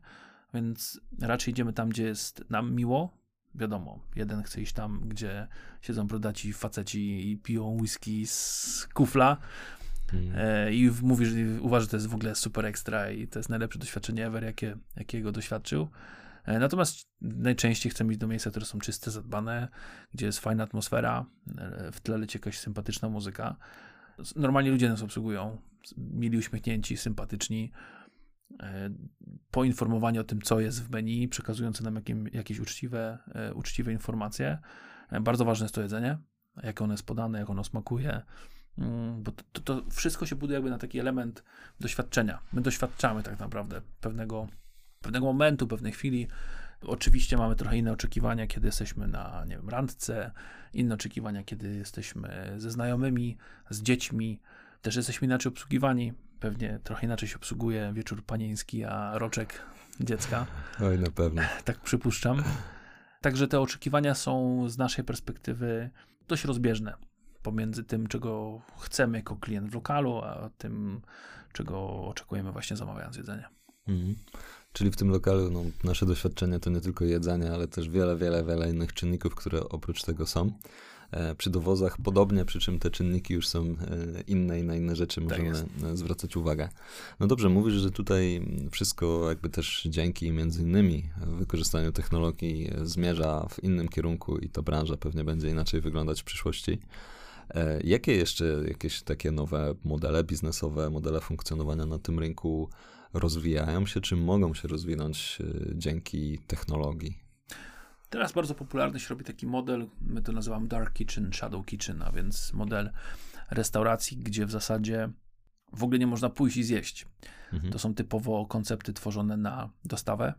więc raczej idziemy tam, gdzie jest nam miło. Wiadomo, jeden chce iść tam, gdzie siedzą brodaci faceci i piją whisky z kufla, Hmm. E, I mówi, że uważa, że to jest w ogóle super ekstra i to jest najlepsze doświadczenie ever, jakie, jakiego doświadczył. E, natomiast najczęściej chcemy iść do miejsca, które są czyste, zadbane, gdzie jest fajna atmosfera, e, w tle leci jakaś sympatyczna muzyka. Normalnie ludzie nas obsługują, mili uśmiechnięci, sympatyczni, e, poinformowani o tym, co jest w menu, przekazujący nam jakim, jakieś uczciwe, uczciwe informacje. Bardzo ważne jest to jedzenie, jak ono jest podane, jak ono smakuje, mm, bo to, to, to wszystko się buduje jakby na taki element doświadczenia. My doświadczamy tak naprawdę pewnego pewnego momentu, pewnej chwili. Oczywiście mamy trochę inne oczekiwania, kiedy jesteśmy na, nie wiem, randce, inne oczekiwania, kiedy jesteśmy ze znajomymi, z dziećmi. Też jesteśmy inaczej obsługiwani. Pewnie trochę inaczej się obsługuje wieczór panieński, a roczek dziecka. Oj, na pewno. Tak przypuszczam. Także te oczekiwania są z naszej perspektywy dość rozbieżne pomiędzy tym, czego chcemy jako klient w lokalu, a tym, czego oczekujemy właśnie zamawiając jedzenie. Mhm. Czyli w tym lokalu no, nasze doświadczenie to nie tylko jedzenie, ale też wiele, wiele, wiele innych czynników, które oprócz tego są. E, przy dowozach podobnie, przy czym te czynniki już są e, inne i na inne rzeczy tak możemy tak zwracać uwagę. No dobrze, mówisz, że tutaj wszystko jakby też dzięki między innymi wykorzystaniu technologii zmierza w innym kierunku i ta branża pewnie będzie inaczej wyglądać w przyszłości. Jakie jeszcze jakieś takie nowe modele biznesowe, modele funkcjonowania na tym rynku rozwijają się, czy mogą się rozwinąć e, dzięki technologii? Teraz bardzo popularny się robi taki model, my to nazywamy Dark Kitchen, Shadow Kitchen, a więc model restauracji, gdzie w zasadzie w ogóle nie można pójść i zjeść. Mhm. To są typowo koncepty tworzone na dostawę.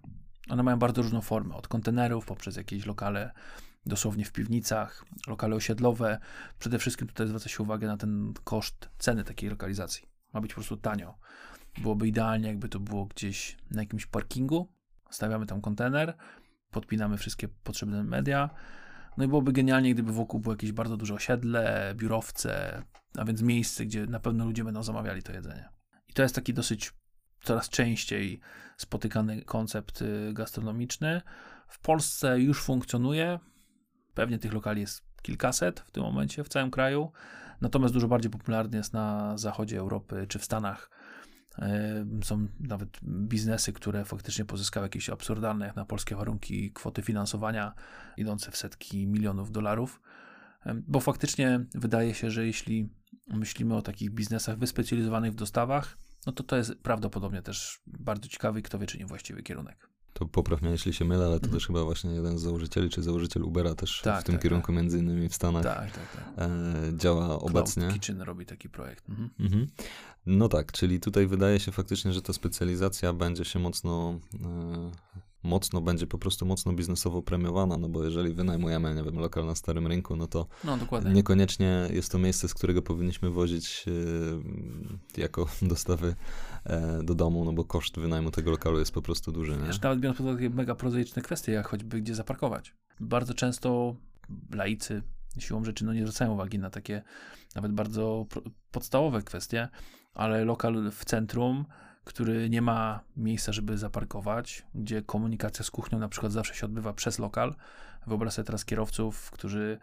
One mają bardzo różną formę, od kontenerów poprzez jakieś lokale dosłownie w piwnicach, lokale osiedlowe. Przede wszystkim tutaj zwraca się uwagę na ten koszt ceny takiej lokalizacji. Ma być po prostu tanio. Byłoby idealnie, jakby to było gdzieś na jakimś parkingu. Stawiamy tam kontener, podpinamy wszystkie potrzebne media. No i byłoby genialnie, gdyby wokół było jakieś bardzo duże osiedle, biurowce, a więc miejsce, gdzie na pewno ludzie będą zamawiali to jedzenie. I to jest taki dosyć coraz częściej spotykany koncept y, gastronomiczny. W Polsce już funkcjonuje. Pewnie tych lokali jest kilkaset w tym momencie w całym kraju. Natomiast dużo bardziej popularny jest na zachodzie Europy czy w Stanach są nawet biznesy, które faktycznie pozyskały jakieś absurdalne, jak na polskie warunki, kwoty finansowania idące w setki milionów dolarów. Bo faktycznie wydaje się, że jeśli myślimy o takich biznesach wyspecjalizowanych w dostawach, no to to jest prawdopodobnie też bardzo ciekawy i kto wie, czy nie właściwy kierunek to popraw mnie, jeśli się mylę, ale to mm. też chyba właśnie jeden z założycieli, czy założyciel Ubera też tak, w tym tak, kierunku, tak. między innymi w Stanach, tak, tak, tak. e, działa Cloud obecnie. Kitchen robi taki projekt. Mhm. Mhm. No tak, czyli tutaj wydaje się faktycznie, że ta specjalizacja będzie się mocno e, mocno będzie po prostu mocno biznesowo premiowana, no bo jeżeli wynajmujemy, nie wiem, lokal na starym rynku, no to No, niekoniecznie jest to miejsce, z którego powinniśmy wozić e, jako dostawy do domu, no bo koszt wynajmu tego lokalu jest po prostu duży, nie? Nawet biorąc pod uwagę mega prozaiczne kwestie, jak choćby gdzie zaparkować. Bardzo często laicy siłą rzeczy no nie zwracają uwagi na takie nawet bardzo podstawowe kwestie, ale lokal w centrum, który nie ma miejsca, żeby zaparkować, gdzie komunikacja z kuchnią na przykład zawsze się odbywa przez lokal. Wyobraź sobie teraz kierowców, którzy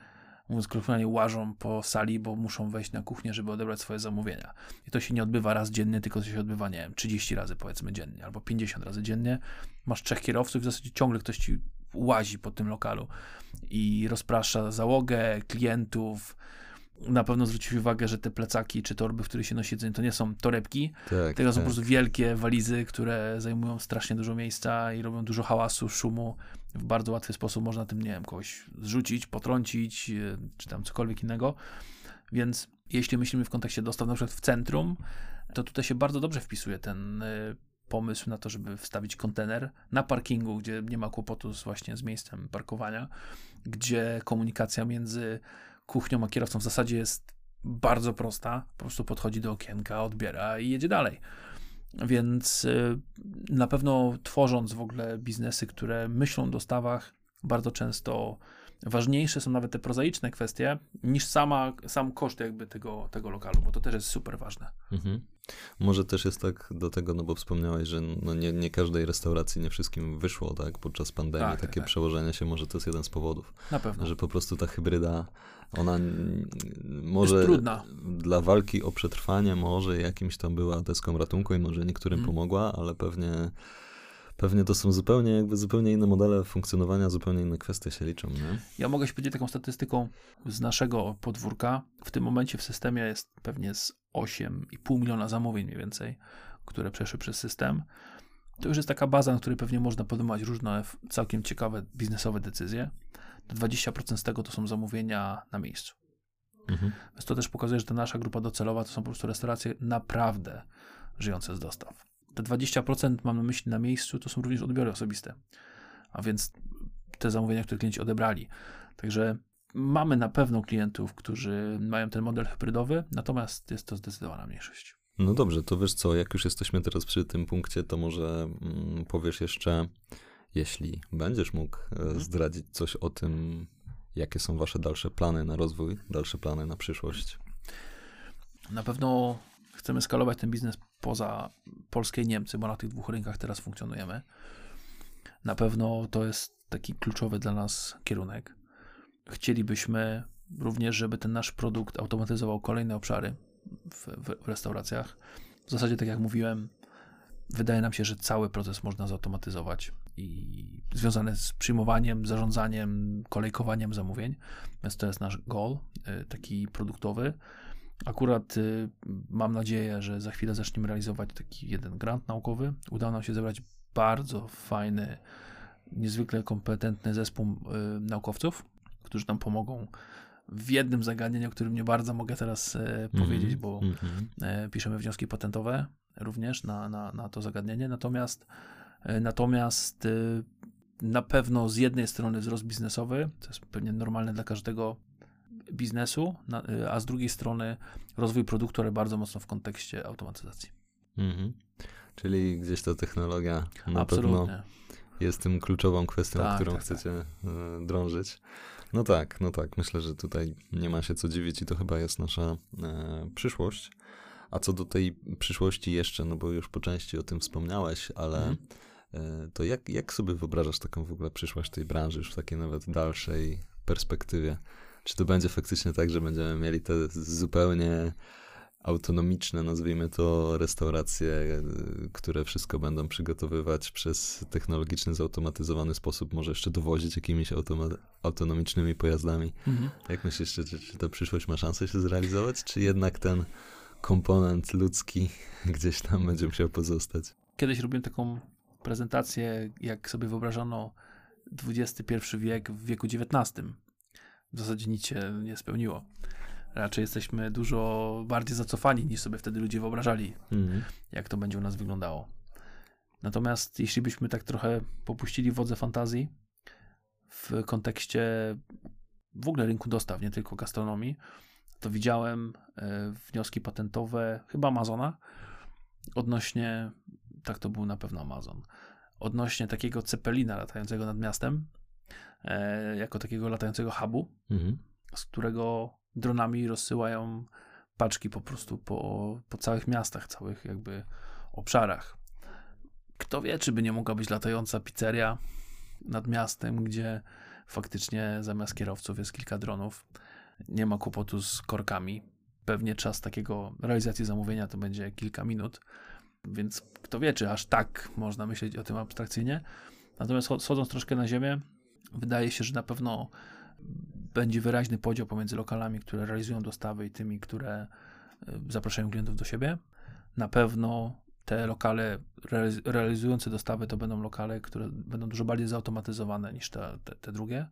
mówiąc kolokwialnie łażą po sali, bo muszą wejść na kuchnię, żeby odebrać swoje zamówienia. I to się nie odbywa raz dziennie, tylko to się odbywa, nie wiem, 30 razy powiedzmy dziennie, albo 50 razy dziennie. Masz trzech kierowców i w zasadzie ciągle ktoś ci łazi po tym lokalu i rozprasza załogę, klientów. Na pewno zwrócić uwagę, że te plecaki czy torby, w których się nosi jedzenie, to nie są torebki, Tak, tylko są tak. po prostu wielkie walizy, które zajmują strasznie dużo miejsca i robią dużo hałasu, szumu. W bardzo łatwy sposób można tym, nie wiem, kogoś zrzucić, potrącić, e, czy tam cokolwiek innego. Więc jeśli myślimy w kontekście dostaw na przykład w centrum, to tutaj się bardzo dobrze wpisuje ten y, pomysł na to, żeby wstawić kontener na parkingu, gdzie nie ma kłopotu z, właśnie z miejscem parkowania, gdzie komunikacja między kuchnią a kierowcą w zasadzie jest bardzo prosta. Po prostu podchodzi do okienka, odbiera i jedzie dalej. Więc y, na pewno tworząc w ogóle biznesy, które myślą o dostawach, bardzo często ważniejsze są nawet te prozaiczne kwestie niż sama, sam koszt jakby tego, tego lokalu, bo to też jest super ważne. Mhm. Może też jest tak do tego, no bo wspomniałeś, że no nie, nie każdej restauracji, nie wszystkim wyszło, tak, podczas pandemii, Tak, tak, takie tak. przełożenie się, może to jest jeden z powodów, Na pewno. że po prostu ta hybryda, ona może dla walki o przetrwanie może jakimś tam była deską ratunku i może niektórym Mhm. pomogła, ale pewnie pewnie to są zupełnie jakby zupełnie inne modele funkcjonowania, zupełnie inne kwestie się liczą, nie? Ja mogę się podzielić taką statystyką z naszego podwórka. W tym momencie w systemie jest pewnie z 8,5 miliona zamówień mniej więcej, które przeszły przez system. To już jest taka baza, na której pewnie można podejmować różne całkiem ciekawe biznesowe decyzje. To 20% z tego to są zamówienia na miejscu. Mhm. Więc to też pokazuje, że ta nasza grupa docelowa to są po prostu restauracje naprawdę żyjące z dostaw. Te 20% mam na myśli na miejscu, to są również odbiory osobiste. A więc te zamówienia, które klienci odebrali. Także mamy na pewno klientów, którzy mają ten model hybrydowy, natomiast jest to zdecydowana mniejszość. No dobrze, to wiesz co, jak już jesteśmy teraz przy tym punkcie, to może mm, powiesz jeszcze, jeśli będziesz mógł e, zdradzić coś o tym, jakie są wasze dalsze plany na rozwój, dalsze plany na przyszłość. Na pewno chcemy skalować ten biznes poza Polskę i Niemcy, bo na tych dwóch rynkach teraz funkcjonujemy. Na pewno to jest taki kluczowy dla nas kierunek. Chcielibyśmy również, żeby ten nasz produkt automatyzował kolejne obszary w, w, restauracjach. W zasadzie, tak jak mówiłem, wydaje nam się, że cały proces można zautomatyzować i związane z przyjmowaniem, zarządzaniem, kolejkowaniem zamówień. Więc to jest nasz goal, y, taki produktowy. Akurat y, mam nadzieję, że za chwilę zaczniemy realizować taki jeden grant naukowy. Udało nam się zebrać bardzo fajny, niezwykle kompetentny zespół y, naukowców, którzy nam pomogą w jednym zagadnieniu, o którym nie bardzo mogę teraz e, powiedzieć, bo Mhm. e, piszemy wnioski patentowe również na, na, na to zagadnienie. Natomiast, e, natomiast e, na pewno z jednej strony wzrost biznesowy, to jest pewnie normalne dla każdego biznesu, a z drugiej strony rozwój produktu, ale bardzo mocno w kontekście automatyzacji. Mhm. Czyli gdzieś ta technologia na pewno Absolutnie. jest tym kluczową kwestią, Tak, którą tak, chcecie e, drążyć. No tak, no tak. Myślę, że tutaj nie ma się co dziwić i to chyba jest nasza e, przyszłość. A co do tej przyszłości jeszcze, no bo już po części o tym wspomniałeś, ale Mhm. e, to jak, jak sobie wyobrażasz taką w ogóle przyszłość tej branży już w takiej nawet dalszej perspektywie? Czy to będzie faktycznie tak, że będziemy mieli te zupełnie autonomiczne, nazwijmy to, restauracje, które wszystko będą przygotowywać przez technologiczny, zautomatyzowany sposób, może jeszcze dowozić jakimiś autonomicznymi pojazdami. Mhm. Jak myślisz, czy, czy, czy ta przyszłość ma szansę się zrealizować, czy jednak ten komponent ludzki gdzieś tam będzie musiał pozostać? Kiedyś robiłem taką prezentację, jak sobie wyobrażano XXI wiek w wieku XIX. W zasadzie nic się nie spełniło. Raczej jesteśmy dużo bardziej zacofani niż sobie wtedy ludzie wyobrażali, Mhm. jak to będzie u nas wyglądało. Natomiast jeśli byśmy tak trochę popuścili wodze fantazji w kontekście w ogóle rynku dostaw, nie tylko gastronomii, to widziałem e, wnioski patentowe chyba Amazona odnośnie, tak to był na pewno Amazon, odnośnie takiego cepelina latającego nad miastem, jako takiego latającego hubu, Mhm. z którego dronami rozsyłają paczki po prostu po, po całych miastach, całych jakby obszarach. Kto wie, czy by nie mogła być latająca pizzeria nad miastem, gdzie faktycznie zamiast kierowców jest kilka dronów. Nie ma kłopotu z korkami. Pewnie czas takiego realizacji zamówienia to będzie kilka minut, więc kto wie, czy aż tak można myśleć o tym abstrakcyjnie. Natomiast cho- schodząc troszkę na ziemię, wydaje się, że na pewno będzie wyraźny podział pomiędzy lokalami, które realizują dostawy i tymi, które y, zapraszają klientów do siebie. Na pewno te lokale realiz- realizujące dostawy to będą lokale, które będą dużo bardziej zautomatyzowane niż te, te, te drugie.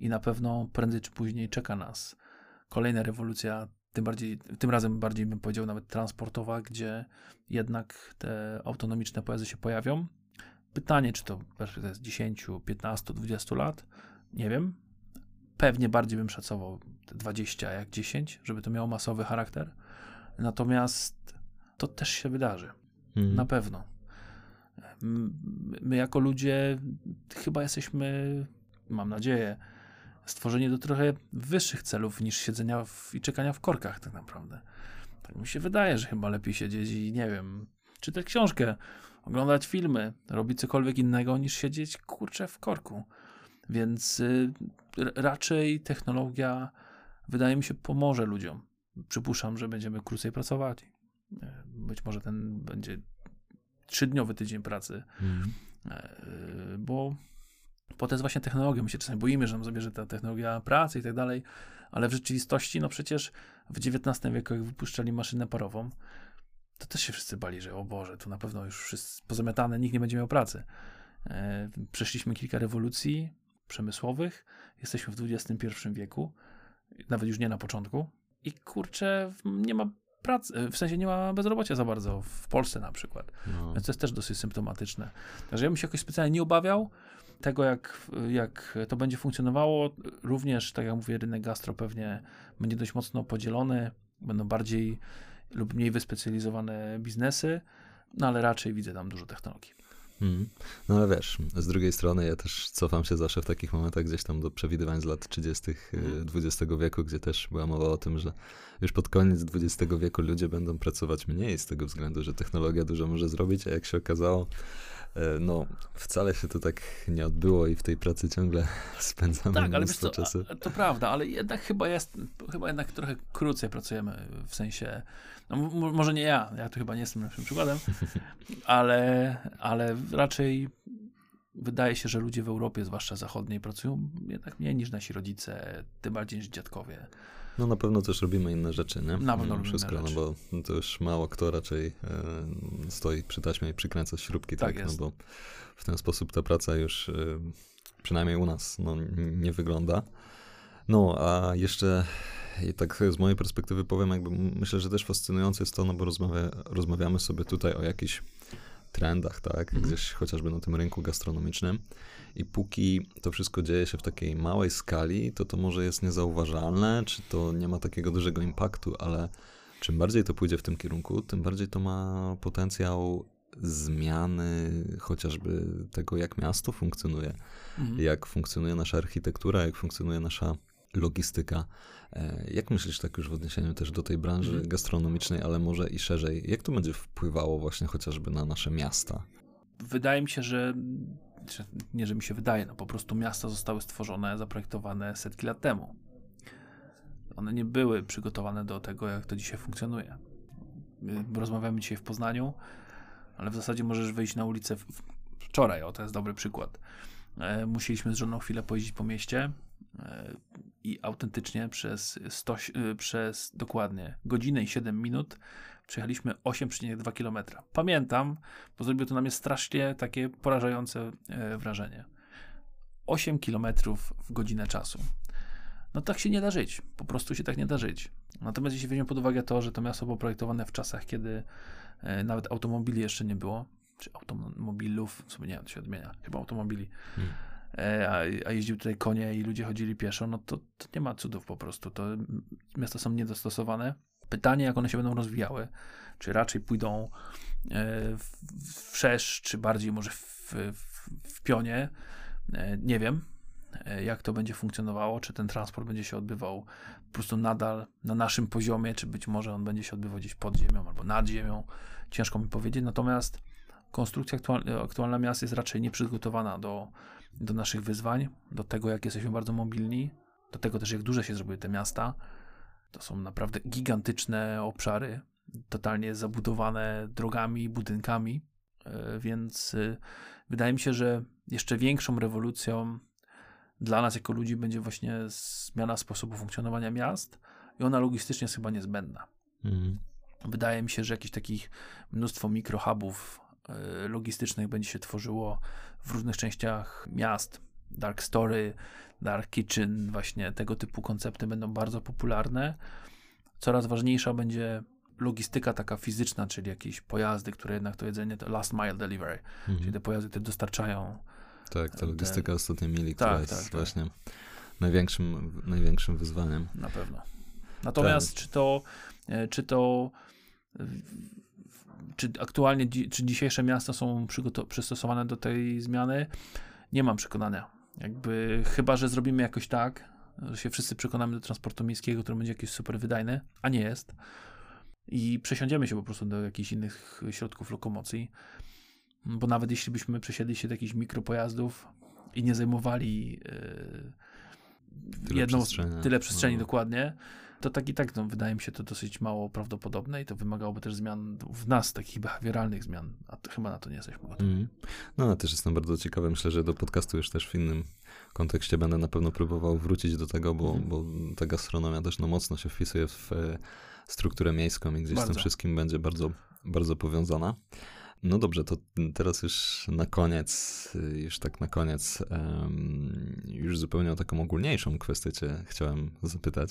I na pewno prędzej czy później czeka nas kolejna rewolucja, tym, bardziej, tym razem bardziej bym powiedział nawet transportowa, gdzie jednak te autonomiczne pojazdy się pojawią. Pytanie, czy to jest 10, 15, 20 lat, nie wiem. Pewnie bardziej bym szacował te 20 jak 10, żeby to miało masowy charakter. Natomiast to też się wydarzy. Mhm. Na pewno. My jako ludzie chyba jesteśmy, mam nadzieję, stworzeni do trochę wyższych celów niż siedzenia w, i czekania w korkach tak naprawdę. Tak mi się wydaje, że chyba lepiej siedzieć i nie wiem, czytać książkę, oglądać filmy, robić cokolwiek innego niż siedzieć kurczę w korku. Więc y, raczej technologia wydaje mi się pomoże ludziom. Przypuszczam, że będziemy krócej pracować. Y, Być może ten będzie trzydniowy tydzień pracy, Mhm. e, bo po to jest właśnie technologia. My się czasami boimy, że nam zabierze ta technologia pracy i tak dalej, ale w rzeczywistości, no przecież w XIX wieku, jak wypuszczali maszynę parową, to też się wszyscy bali, że o Boże, tu na pewno już wszyscy pozamiatane, nikt nie będzie miał pracy. E, Przeszliśmy kilka rewolucji przemysłowych, jesteśmy w XXI wieku, nawet już nie na początku i kurczę, nie ma pracy, w sensie nie ma bezrobocia za bardzo, w Polsce na przykład. No. Więc to jest też dosyć symptomatyczne. Także ja bym się jakoś specjalnie nie obawiał tego, jak, jak to będzie funkcjonowało. Również, tak jak mówię, rynek gastro pewnie będzie dość mocno podzielony. Będą bardziej lub mniej wyspecjalizowane biznesy, no ale raczej widzę tam dużo technologii. Mhm. No ale wiesz, z drugiej strony ja też cofam się zawsze w takich momentach gdzieś tam do przewidywań z lat 30. y, Mhm. XX wieku, gdzie też była mowa o tym, że już pod koniec XX wieku ludzie będą pracować mniej z tego względu, że technologia dużo może zrobić, a jak się okazało, no wcale się to tak nie odbyło i w tej pracy ciągle spędzamy Tak, ale wiesz co, czasu. a- to prawda, ale jednak chyba jest, chyba jednak trochę krócej pracujemy, w sensie, no może nie ja, ja tu chyba nie jestem lepszym przykładem, ale, ale raczej wydaje się, że ludzie w Europie, zwłaszcza zachodniej, pracują jednak mniej niż nasi rodzice, tym bardziej niż dziadkowie. No na pewno też robimy inne rzeczy, nie? Na pewno robimy wszystko, inne no bo to już mało kto raczej e, stoi przy taśmie i przykręca śrubki, Tak tak? No bo w ten sposób ta praca już, e, przynajmniej u nas, no, nie wygląda. No, a jeszcze i tak z mojej perspektywy powiem, jakby myślę, że też fascynujące jest to, no bo rozmawia, rozmawiamy sobie tutaj o jakichś trendach, tak, Mhm. gdzieś chociażby na tym rynku gastronomicznym i póki to wszystko dzieje się w takiej małej skali, to to może jest niezauważalne, czy to nie ma takiego dużego impaktu, ale czym bardziej to pójdzie w tym kierunku, tym bardziej to ma potencjał zmiany chociażby tego, jak miasto funkcjonuje, Mhm. jak funkcjonuje nasza architektura, jak funkcjonuje nasza logistyka. E, Jak myślisz tak już w odniesieniu też do tej branży Mhm. gastronomicznej, ale może i szerzej, jak to będzie wpływało właśnie chociażby na nasze miasta? Wydaje mi się, że że- nie, że mi się wydaje, no po prostu miasta zostały stworzone, zaprojektowane setki lat temu. One nie były przygotowane do tego, jak to dzisiaj funkcjonuje. My Rozmawiamy dzisiaj w Poznaniu, ale w zasadzie możesz wyjść na ulicę wczoraj, o to jest dobry przykład. E, musieliśmy z żoną chwilę pojeździć po mieście i autentycznie przez, 100, e, przez dokładnie godzinę i 7 minut przejechaliśmy 8,2 km. Pamiętam, bo zrobiło to na mnie strasznie takie porażające e, wrażenie. 8 km w godzinę czasu. No tak się nie da żyć. Po prostu się tak nie da żyć. Natomiast jeśli weźmiemy pod uwagę to, że to miasto było projektowane w czasach, kiedy e, nawet automobili jeszcze nie było, czy automobilów, w sumie nie wiem, to się odmienia, chyba automobili, Hmm. E, a, a jeździł tutaj konie i ludzie chodzili pieszo, no to, to nie ma cudów po prostu. To miasta są niedostosowane. Pytanie, jak one się będą rozwijały. Czy raczej pójdą e, w, wszerz, czy bardziej może w, w, w pionie. E, nie wiem, jak to będzie funkcjonowało, czy ten transport będzie się odbywał po prostu nadal na naszym poziomie, czy być może on będzie się odbywał gdzieś pod ziemią albo nad ziemią. Ciężko mi powiedzieć. Natomiast konstrukcja aktualna, aktualna miast jest raczej nieprzygotowana do, do naszych wyzwań, do tego, jak jesteśmy bardzo mobilni, do tego też, jak duże się zrobiły te miasta. To są naprawdę gigantyczne obszary, totalnie zabudowane drogami, budynkami, e, więc e, wydaje mi się, że jeszcze większą rewolucją dla nas jako ludzi będzie właśnie zmiana sposobu funkcjonowania miast i ona logistycznie jest chyba niezbędna. Mhm. Wydaje mi się, że jakieś takich mnóstwo mikrohubów logistycznych będzie się tworzyło w różnych częściach miast. Dark Story, Dark Kitchen, właśnie tego typu koncepty będą bardzo popularne. Coraz ważniejsza będzie logistyka taka fizyczna, czyli jakieś pojazdy, które jednak to jedzenie to last mile delivery, czyli Mhm. te pojazdy, które dostarczają Tak, ta te- logistyka ostatniej mili, która Tak, jest tak, tak. właśnie największym, największym wyzwaniem. Na pewno. Natomiast czy to, e, czy to, e, czy aktualnie, czy dzisiejsze miasta są przystosowane do tej zmiany? Nie mam przekonania. Jakby, chyba, że zrobimy jakoś tak, że się wszyscy przekonamy do transportu miejskiego, który będzie jakiś super wydajny, a nie jest. I przesiądziemy się po prostu do jakichś innych środków lokomocji. Bo nawet jeśli byśmy przesiedli się do jakichś mikropojazdów i nie zajmowali e, Tyle jedną, przestrzeni. tyle przestrzeni No. dokładnie, to tak i tak no, wydaje mi się to dosyć mało prawdopodobne i to wymagałoby też zmian w nas, takich behawioralnych zmian, a to, chyba na to nie jesteśmy gotowi. Mhm. No, ja też jestem bardzo ciekawy. Myślę, że do podcastu już też w innym kontekście będę na pewno próbował wrócić do tego, bo, Mhm. bo ta gastronomia też no, mocno się wpisuje w e, strukturę miejską i gdzieś z tym Bardzo. wszystkim będzie bardzo, bardzo powiązana. No dobrze, to teraz już na koniec, już tak na koniec, em, już zupełnie o taką ogólniejszą kwestię cię chciałem zapytać.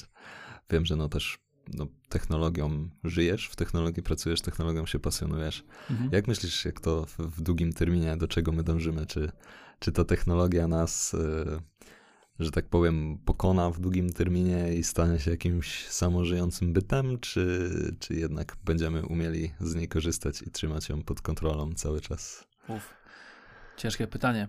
Wiem, że no też no, technologią żyjesz, w technologii pracujesz, technologią się pasjonujesz. Mhm. Jak myślisz, jak to w, w długim terminie, do czego my dążymy? Czy, czy ta technologia nas, y, że tak powiem, pokona w długim terminie i stanie się jakimś samożyjącym bytem, czy, czy jednak będziemy umieli z niej korzystać i trzymać ją pod kontrolą cały czas? Uf. Ciężkie pytanie.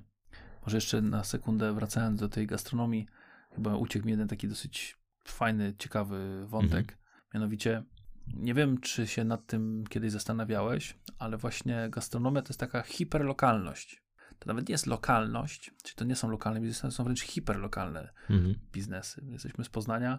Może jeszcze na sekundę wracając do tej gastronomii, chyba uciekł mi jeden taki dosyć fajny, ciekawy wątek. Mianowicie, nie wiem, czy się nad tym kiedyś zastanawiałeś, ale właśnie gastronomia to jest taka hiperlokalność. To nawet nie jest lokalność, czy to nie są lokalne biznesy, to są wręcz hiperlokalne Mhm. biznesy. My Jesteśmy z Poznania,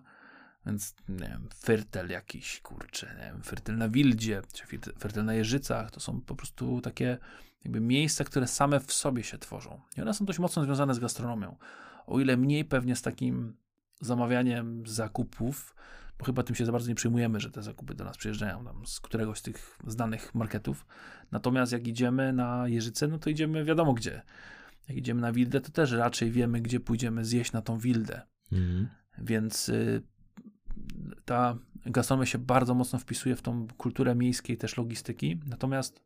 więc nie wiem, Fyrtel jakiś, kurczę, nie wiem, Fyrtel na Wildzie, czy Fyrtel na Jeżycach, to są po prostu takie jakby miejsca, które same w sobie się tworzą. I one są dość mocno związane z gastronomią. O ile mniej pewnie z takim zamawianiem zakupów, bo chyba tym się za bardzo nie przyjmujemy, że te zakupy do nas przyjeżdżają tam z któregoś z tych znanych marketów. Natomiast jak idziemy na Jeżyce, no to idziemy wiadomo gdzie. Jak idziemy na Wildę, to też raczej wiemy, gdzie pójdziemy zjeść na tą Wildę. Mhm. Więc y, ta gastronomia się bardzo mocno wpisuje w tą kulturę miejskiej też logistyki. Natomiast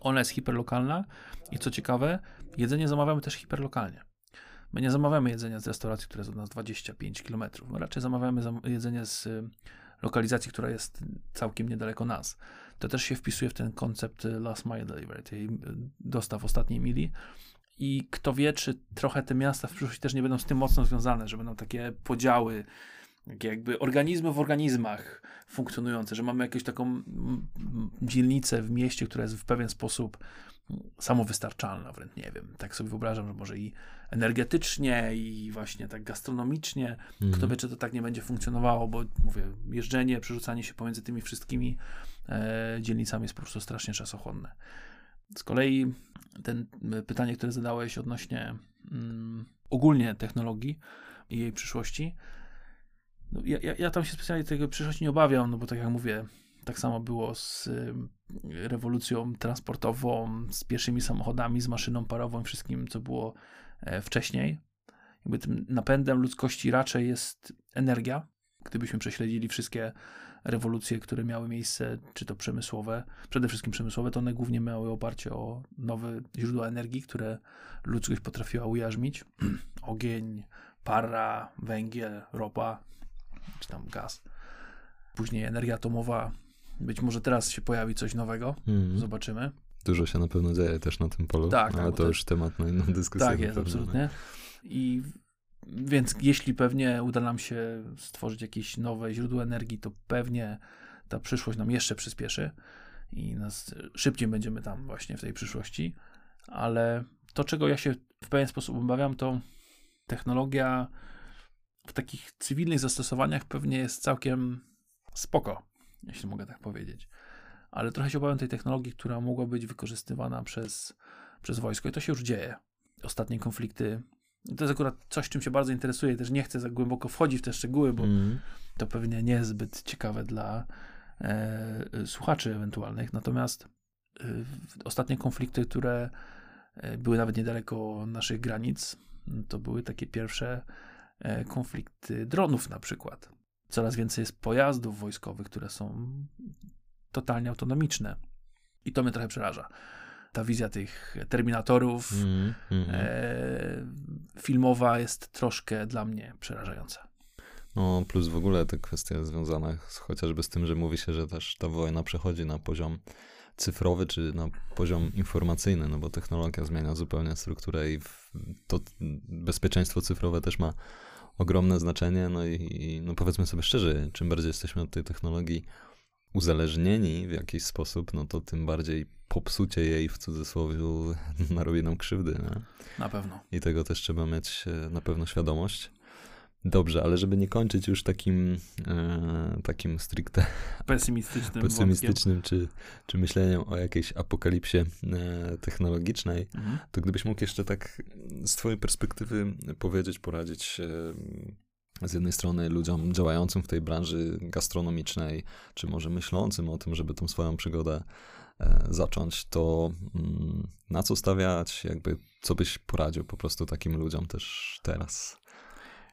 ona jest hiperlokalna i co ciekawe, jedzenie zamawiamy też hiperlokalnie. My nie zamawiamy jedzenia z restauracji, która jest od nas 25 km. My raczej zamawiamy zam- jedzenie z y, lokalizacji, która jest całkiem niedaleko nas. To też się wpisuje w ten koncept y, last mile delivery, tej y, dostaw ostatniej mili. I kto wie, czy trochę te miasta w przyszłości też nie będą z tym mocno związane, że będą takie podziały, jakby organizmy w organizmach funkcjonujące, że mamy jakąś taką dzielnicę w mieście, która jest w pewien sposób samowystarczalna, wręcz nie wiem. Tak sobie wyobrażam, że może i energetycznie, i właśnie tak gastronomicznie. Kto Mhm. wie, czy to tak nie będzie funkcjonowało, bo mówię, jeżdżenie, przerzucanie się pomiędzy tymi wszystkimi e, dzielnicami jest po prostu strasznie czasochłonne. Z kolei ten pytanie, które zadałeś odnośnie mm, ogólnie technologii i jej przyszłości, no, ja, ja, tam się specjalnie tego przyszłości nie obawiam, no bo tak jak mówię, tak samo było z y, rewolucją transportową, z pierwszymi samochodami, z maszyną parową, wszystkim, co było e, wcześniej. Jakby tym napędem ludzkości raczej jest energia, Gdybyśmy prześledzili wszystkie rewolucje, które miały miejsce, czy to przemysłowe, przede wszystkim przemysłowe, to one głównie miały oparcie o nowe źródła energii, które ludzkość potrafiła ujarzmić. Ogień, para, węgiel, ropa, czy tam gaz. Później energia atomowa. Być może teraz się pojawi coś nowego. Mhm. Zobaczymy. Dużo się na pewno dzieje też na tym polu, Tak, tak, ale to już temat na inną dyskusję. Tak jest, pewno, absolutnie. I więc jeśli pewnie uda nam się stworzyć jakieś nowe źródło energii, to pewnie ta przyszłość nam jeszcze przyspieszy i nas szybciej będziemy tam właśnie w tej przyszłości. Ale to, czego ja się w pewien sposób obawiam, to technologia w takich cywilnych zastosowaniach pewnie jest całkiem spoko, jeśli mogę tak powiedzieć. Ale trochę się obawiam tej technologii, która mogła być wykorzystywana przez, przez wojsko i to się już dzieje. Ostatnie konflikty. To jest akurat coś, czym się bardzo interesuję. Też nie chcę za głęboko wchodzić w te szczegóły, bo Mhm. to pewnie nie jest zbyt ciekawe dla e, słuchaczy ewentualnych. Natomiast e, ostatnie konflikty, które e, były nawet niedaleko naszych granic, to były takie pierwsze e, konflikty dronów na przykład. Coraz więcej jest pojazdów wojskowych, które są totalnie autonomiczne. I to mnie trochę przeraża. Ta wizja tych terminatorów Mhm. Mhm. e, filmowa jest troszkę dla mnie przerażająca. No, plus w ogóle te kwestie związane z, chociażby z tym, że mówi się, że też ta wojna przechodzi na poziom cyfrowy, czy na poziom informacyjny, no bo technologia zmienia zupełnie strukturę i to bezpieczeństwo cyfrowe też ma ogromne znaczenie, no i, i no powiedzmy sobie szczerze, czym bardziej jesteśmy od tej technologii uzależnieni w jakiś sposób, no to tym bardziej popsucie jej w cudzysłowie narobi nam krzywdy, nie? Na pewno. I tego też trzeba mieć e, na pewno świadomość. Dobrze, ale żeby nie kończyć już takim, e, takim stricte Pesymistycznym pesymistycznym czy, czy myśleniem o jakiejś apokalipsie e, technologicznej. Mhm. to gdybyś mógł jeszcze tak z twojej perspektywy powiedzieć, poradzić e, z jednej strony ludziom działającym w tej branży gastronomicznej, czy może myślącym o tym, żeby tą swoją przygodę e, zacząć, to mm, na co stawiać, jakby co byś poradził po prostu takim ludziom też teraz?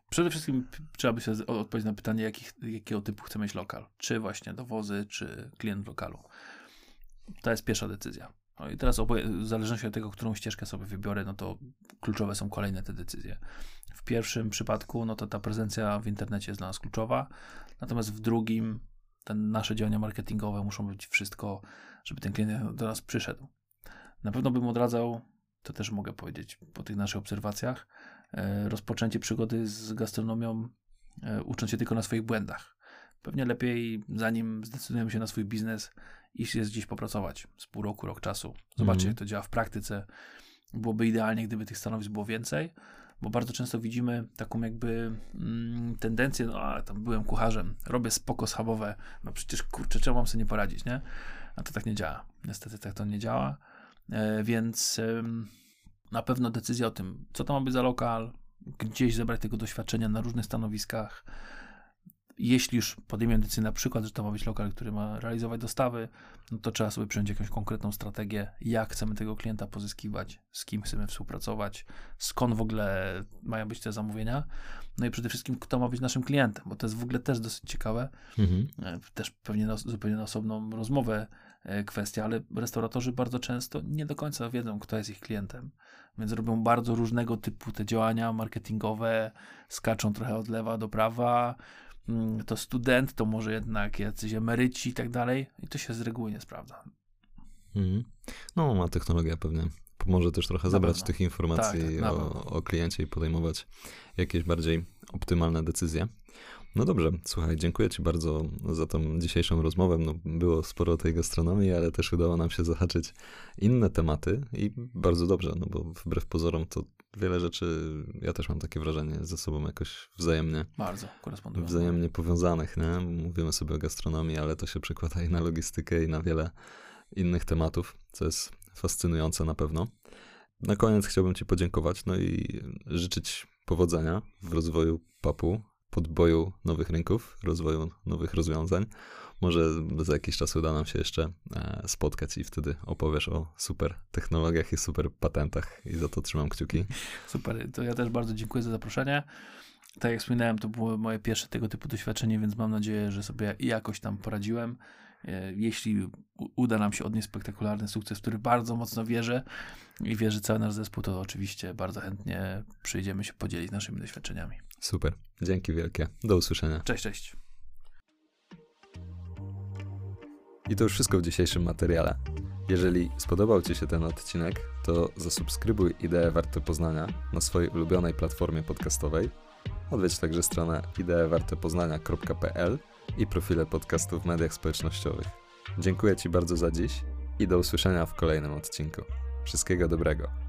Przede wszystkim trzeba by się odpowiedzieć na pytanie, jakich, jakiego typu chce mieć lokal. Czy właśnie dowozy, czy klient lokalu. To jest pierwsza decyzja. No i teraz w zależności od tego, którą ścieżkę sobie wybiorę, no to kluczowe są kolejne te decyzje. W pierwszym przypadku, no to ta prezencja w internecie jest dla nas kluczowa, natomiast w drugim, te nasze działania marketingowe muszą być wszystko, żeby ten klient do nas przyszedł. Na pewno bym odradzał, to też mogę powiedzieć po tych naszych obserwacjach, rozpoczęcie przygody z gastronomią, e, ucząc się tylko na swoich błędach. Pewnie lepiej, zanim zdecydujemy się na swój biznes, iść jest gdzieś popracować z pół roku, rok czasu. Zobaczyć, Mhm. jak to działa w praktyce. Byłoby idealnie, gdyby tych stanowisk było więcej, bo bardzo często widzimy taką jakby mm, tendencję, no a tam byłem kucharzem, robię spoko schabowe, no przecież kurczę, czemu mam sobie nie poradzić, nie? A to tak nie działa. Niestety tak to nie działa. E, więc na pewno decyzja o tym, co to ma być za lokal, gdzieś zebrać tego doświadczenia na różnych stanowiskach. Jeśli już podejmiemy decyzję na przykład, że to ma być lokal, który ma realizować dostawy, no to trzeba sobie przyjąć jakąś konkretną strategię, jak chcemy tego klienta pozyskiwać, z kim chcemy współpracować, skąd w ogóle mają być te zamówienia, no i przede wszystkim kto ma być naszym klientem, bo to jest w ogóle też dosyć ciekawe, Mhm. e, też pewnie na, zupełnie na osobną rozmowę kwestia, ale restauratorzy bardzo często nie do końca wiedzą, kto jest ich klientem, więc robią bardzo różnego typu te działania marketingowe, skaczą trochę od lewa do prawa, mm, to student, to może jednak jacyś emeryci i tak dalej i to się z reguły nie sprawdza. Mhm. No, a technologia pewnie pomoże też trochę Na zebrać pewno. tych informacji Tak, tak, o, o kliencie i podejmować jakieś bardziej optymalne decyzje. No dobrze, słuchaj, dziękuję Ci bardzo za tą dzisiejszą rozmowę. No, było sporo tej gastronomii, ale też udało nam się zahaczyć inne tematy i bardzo dobrze, no bo wbrew pozorom to wiele rzeczy, ja też mam takie wrażenie, ze sobą jakoś wzajemnie Bardzo korespondują. wzajemnie powiązanych, nie? Mówimy sobie o gastronomii, ale to się przekłada i na logistykę, i na wiele innych tematów, co jest fascynujące na pewno. Na koniec chciałbym Ci podziękować, no i życzyć powodzenia w rozwoju papu, podboju nowych rynków, rozwoju nowych rozwiązań. Może za jakiś czas uda nam się jeszcze e, spotkać i wtedy opowiesz o super technologiach i super patentach i za to trzymam kciuki. Super, to ja też bardzo dziękuję za zaproszenie. tak jak wspominałem, to było moje pierwsze tego typu doświadczenie, więc mam nadzieję, że sobie jakoś tam poradziłem. E, jeśli uda nam się odnieść spektakularny sukces, w który bardzo mocno wierzę i wierzy cały nasz zespół, to oczywiście bardzo chętnie przyjdziemy się podzielić naszymi doświadczeniami. Super. Dzięki wielkie. Do usłyszenia. Cześć, cześć. I to już wszystko w dzisiejszym materiale. Jeżeli spodobał Ci się ten odcinek, to zasubskrybuj Ideę Warte Poznania na swojej ulubionej platformie podcastowej. Odwiedź także stronę ideewartepoznania.pl i profile podcastu w mediach społecznościowych. Dziękuję Ci bardzo za dziś i do usłyszenia w kolejnym odcinku. Wszystkiego dobrego.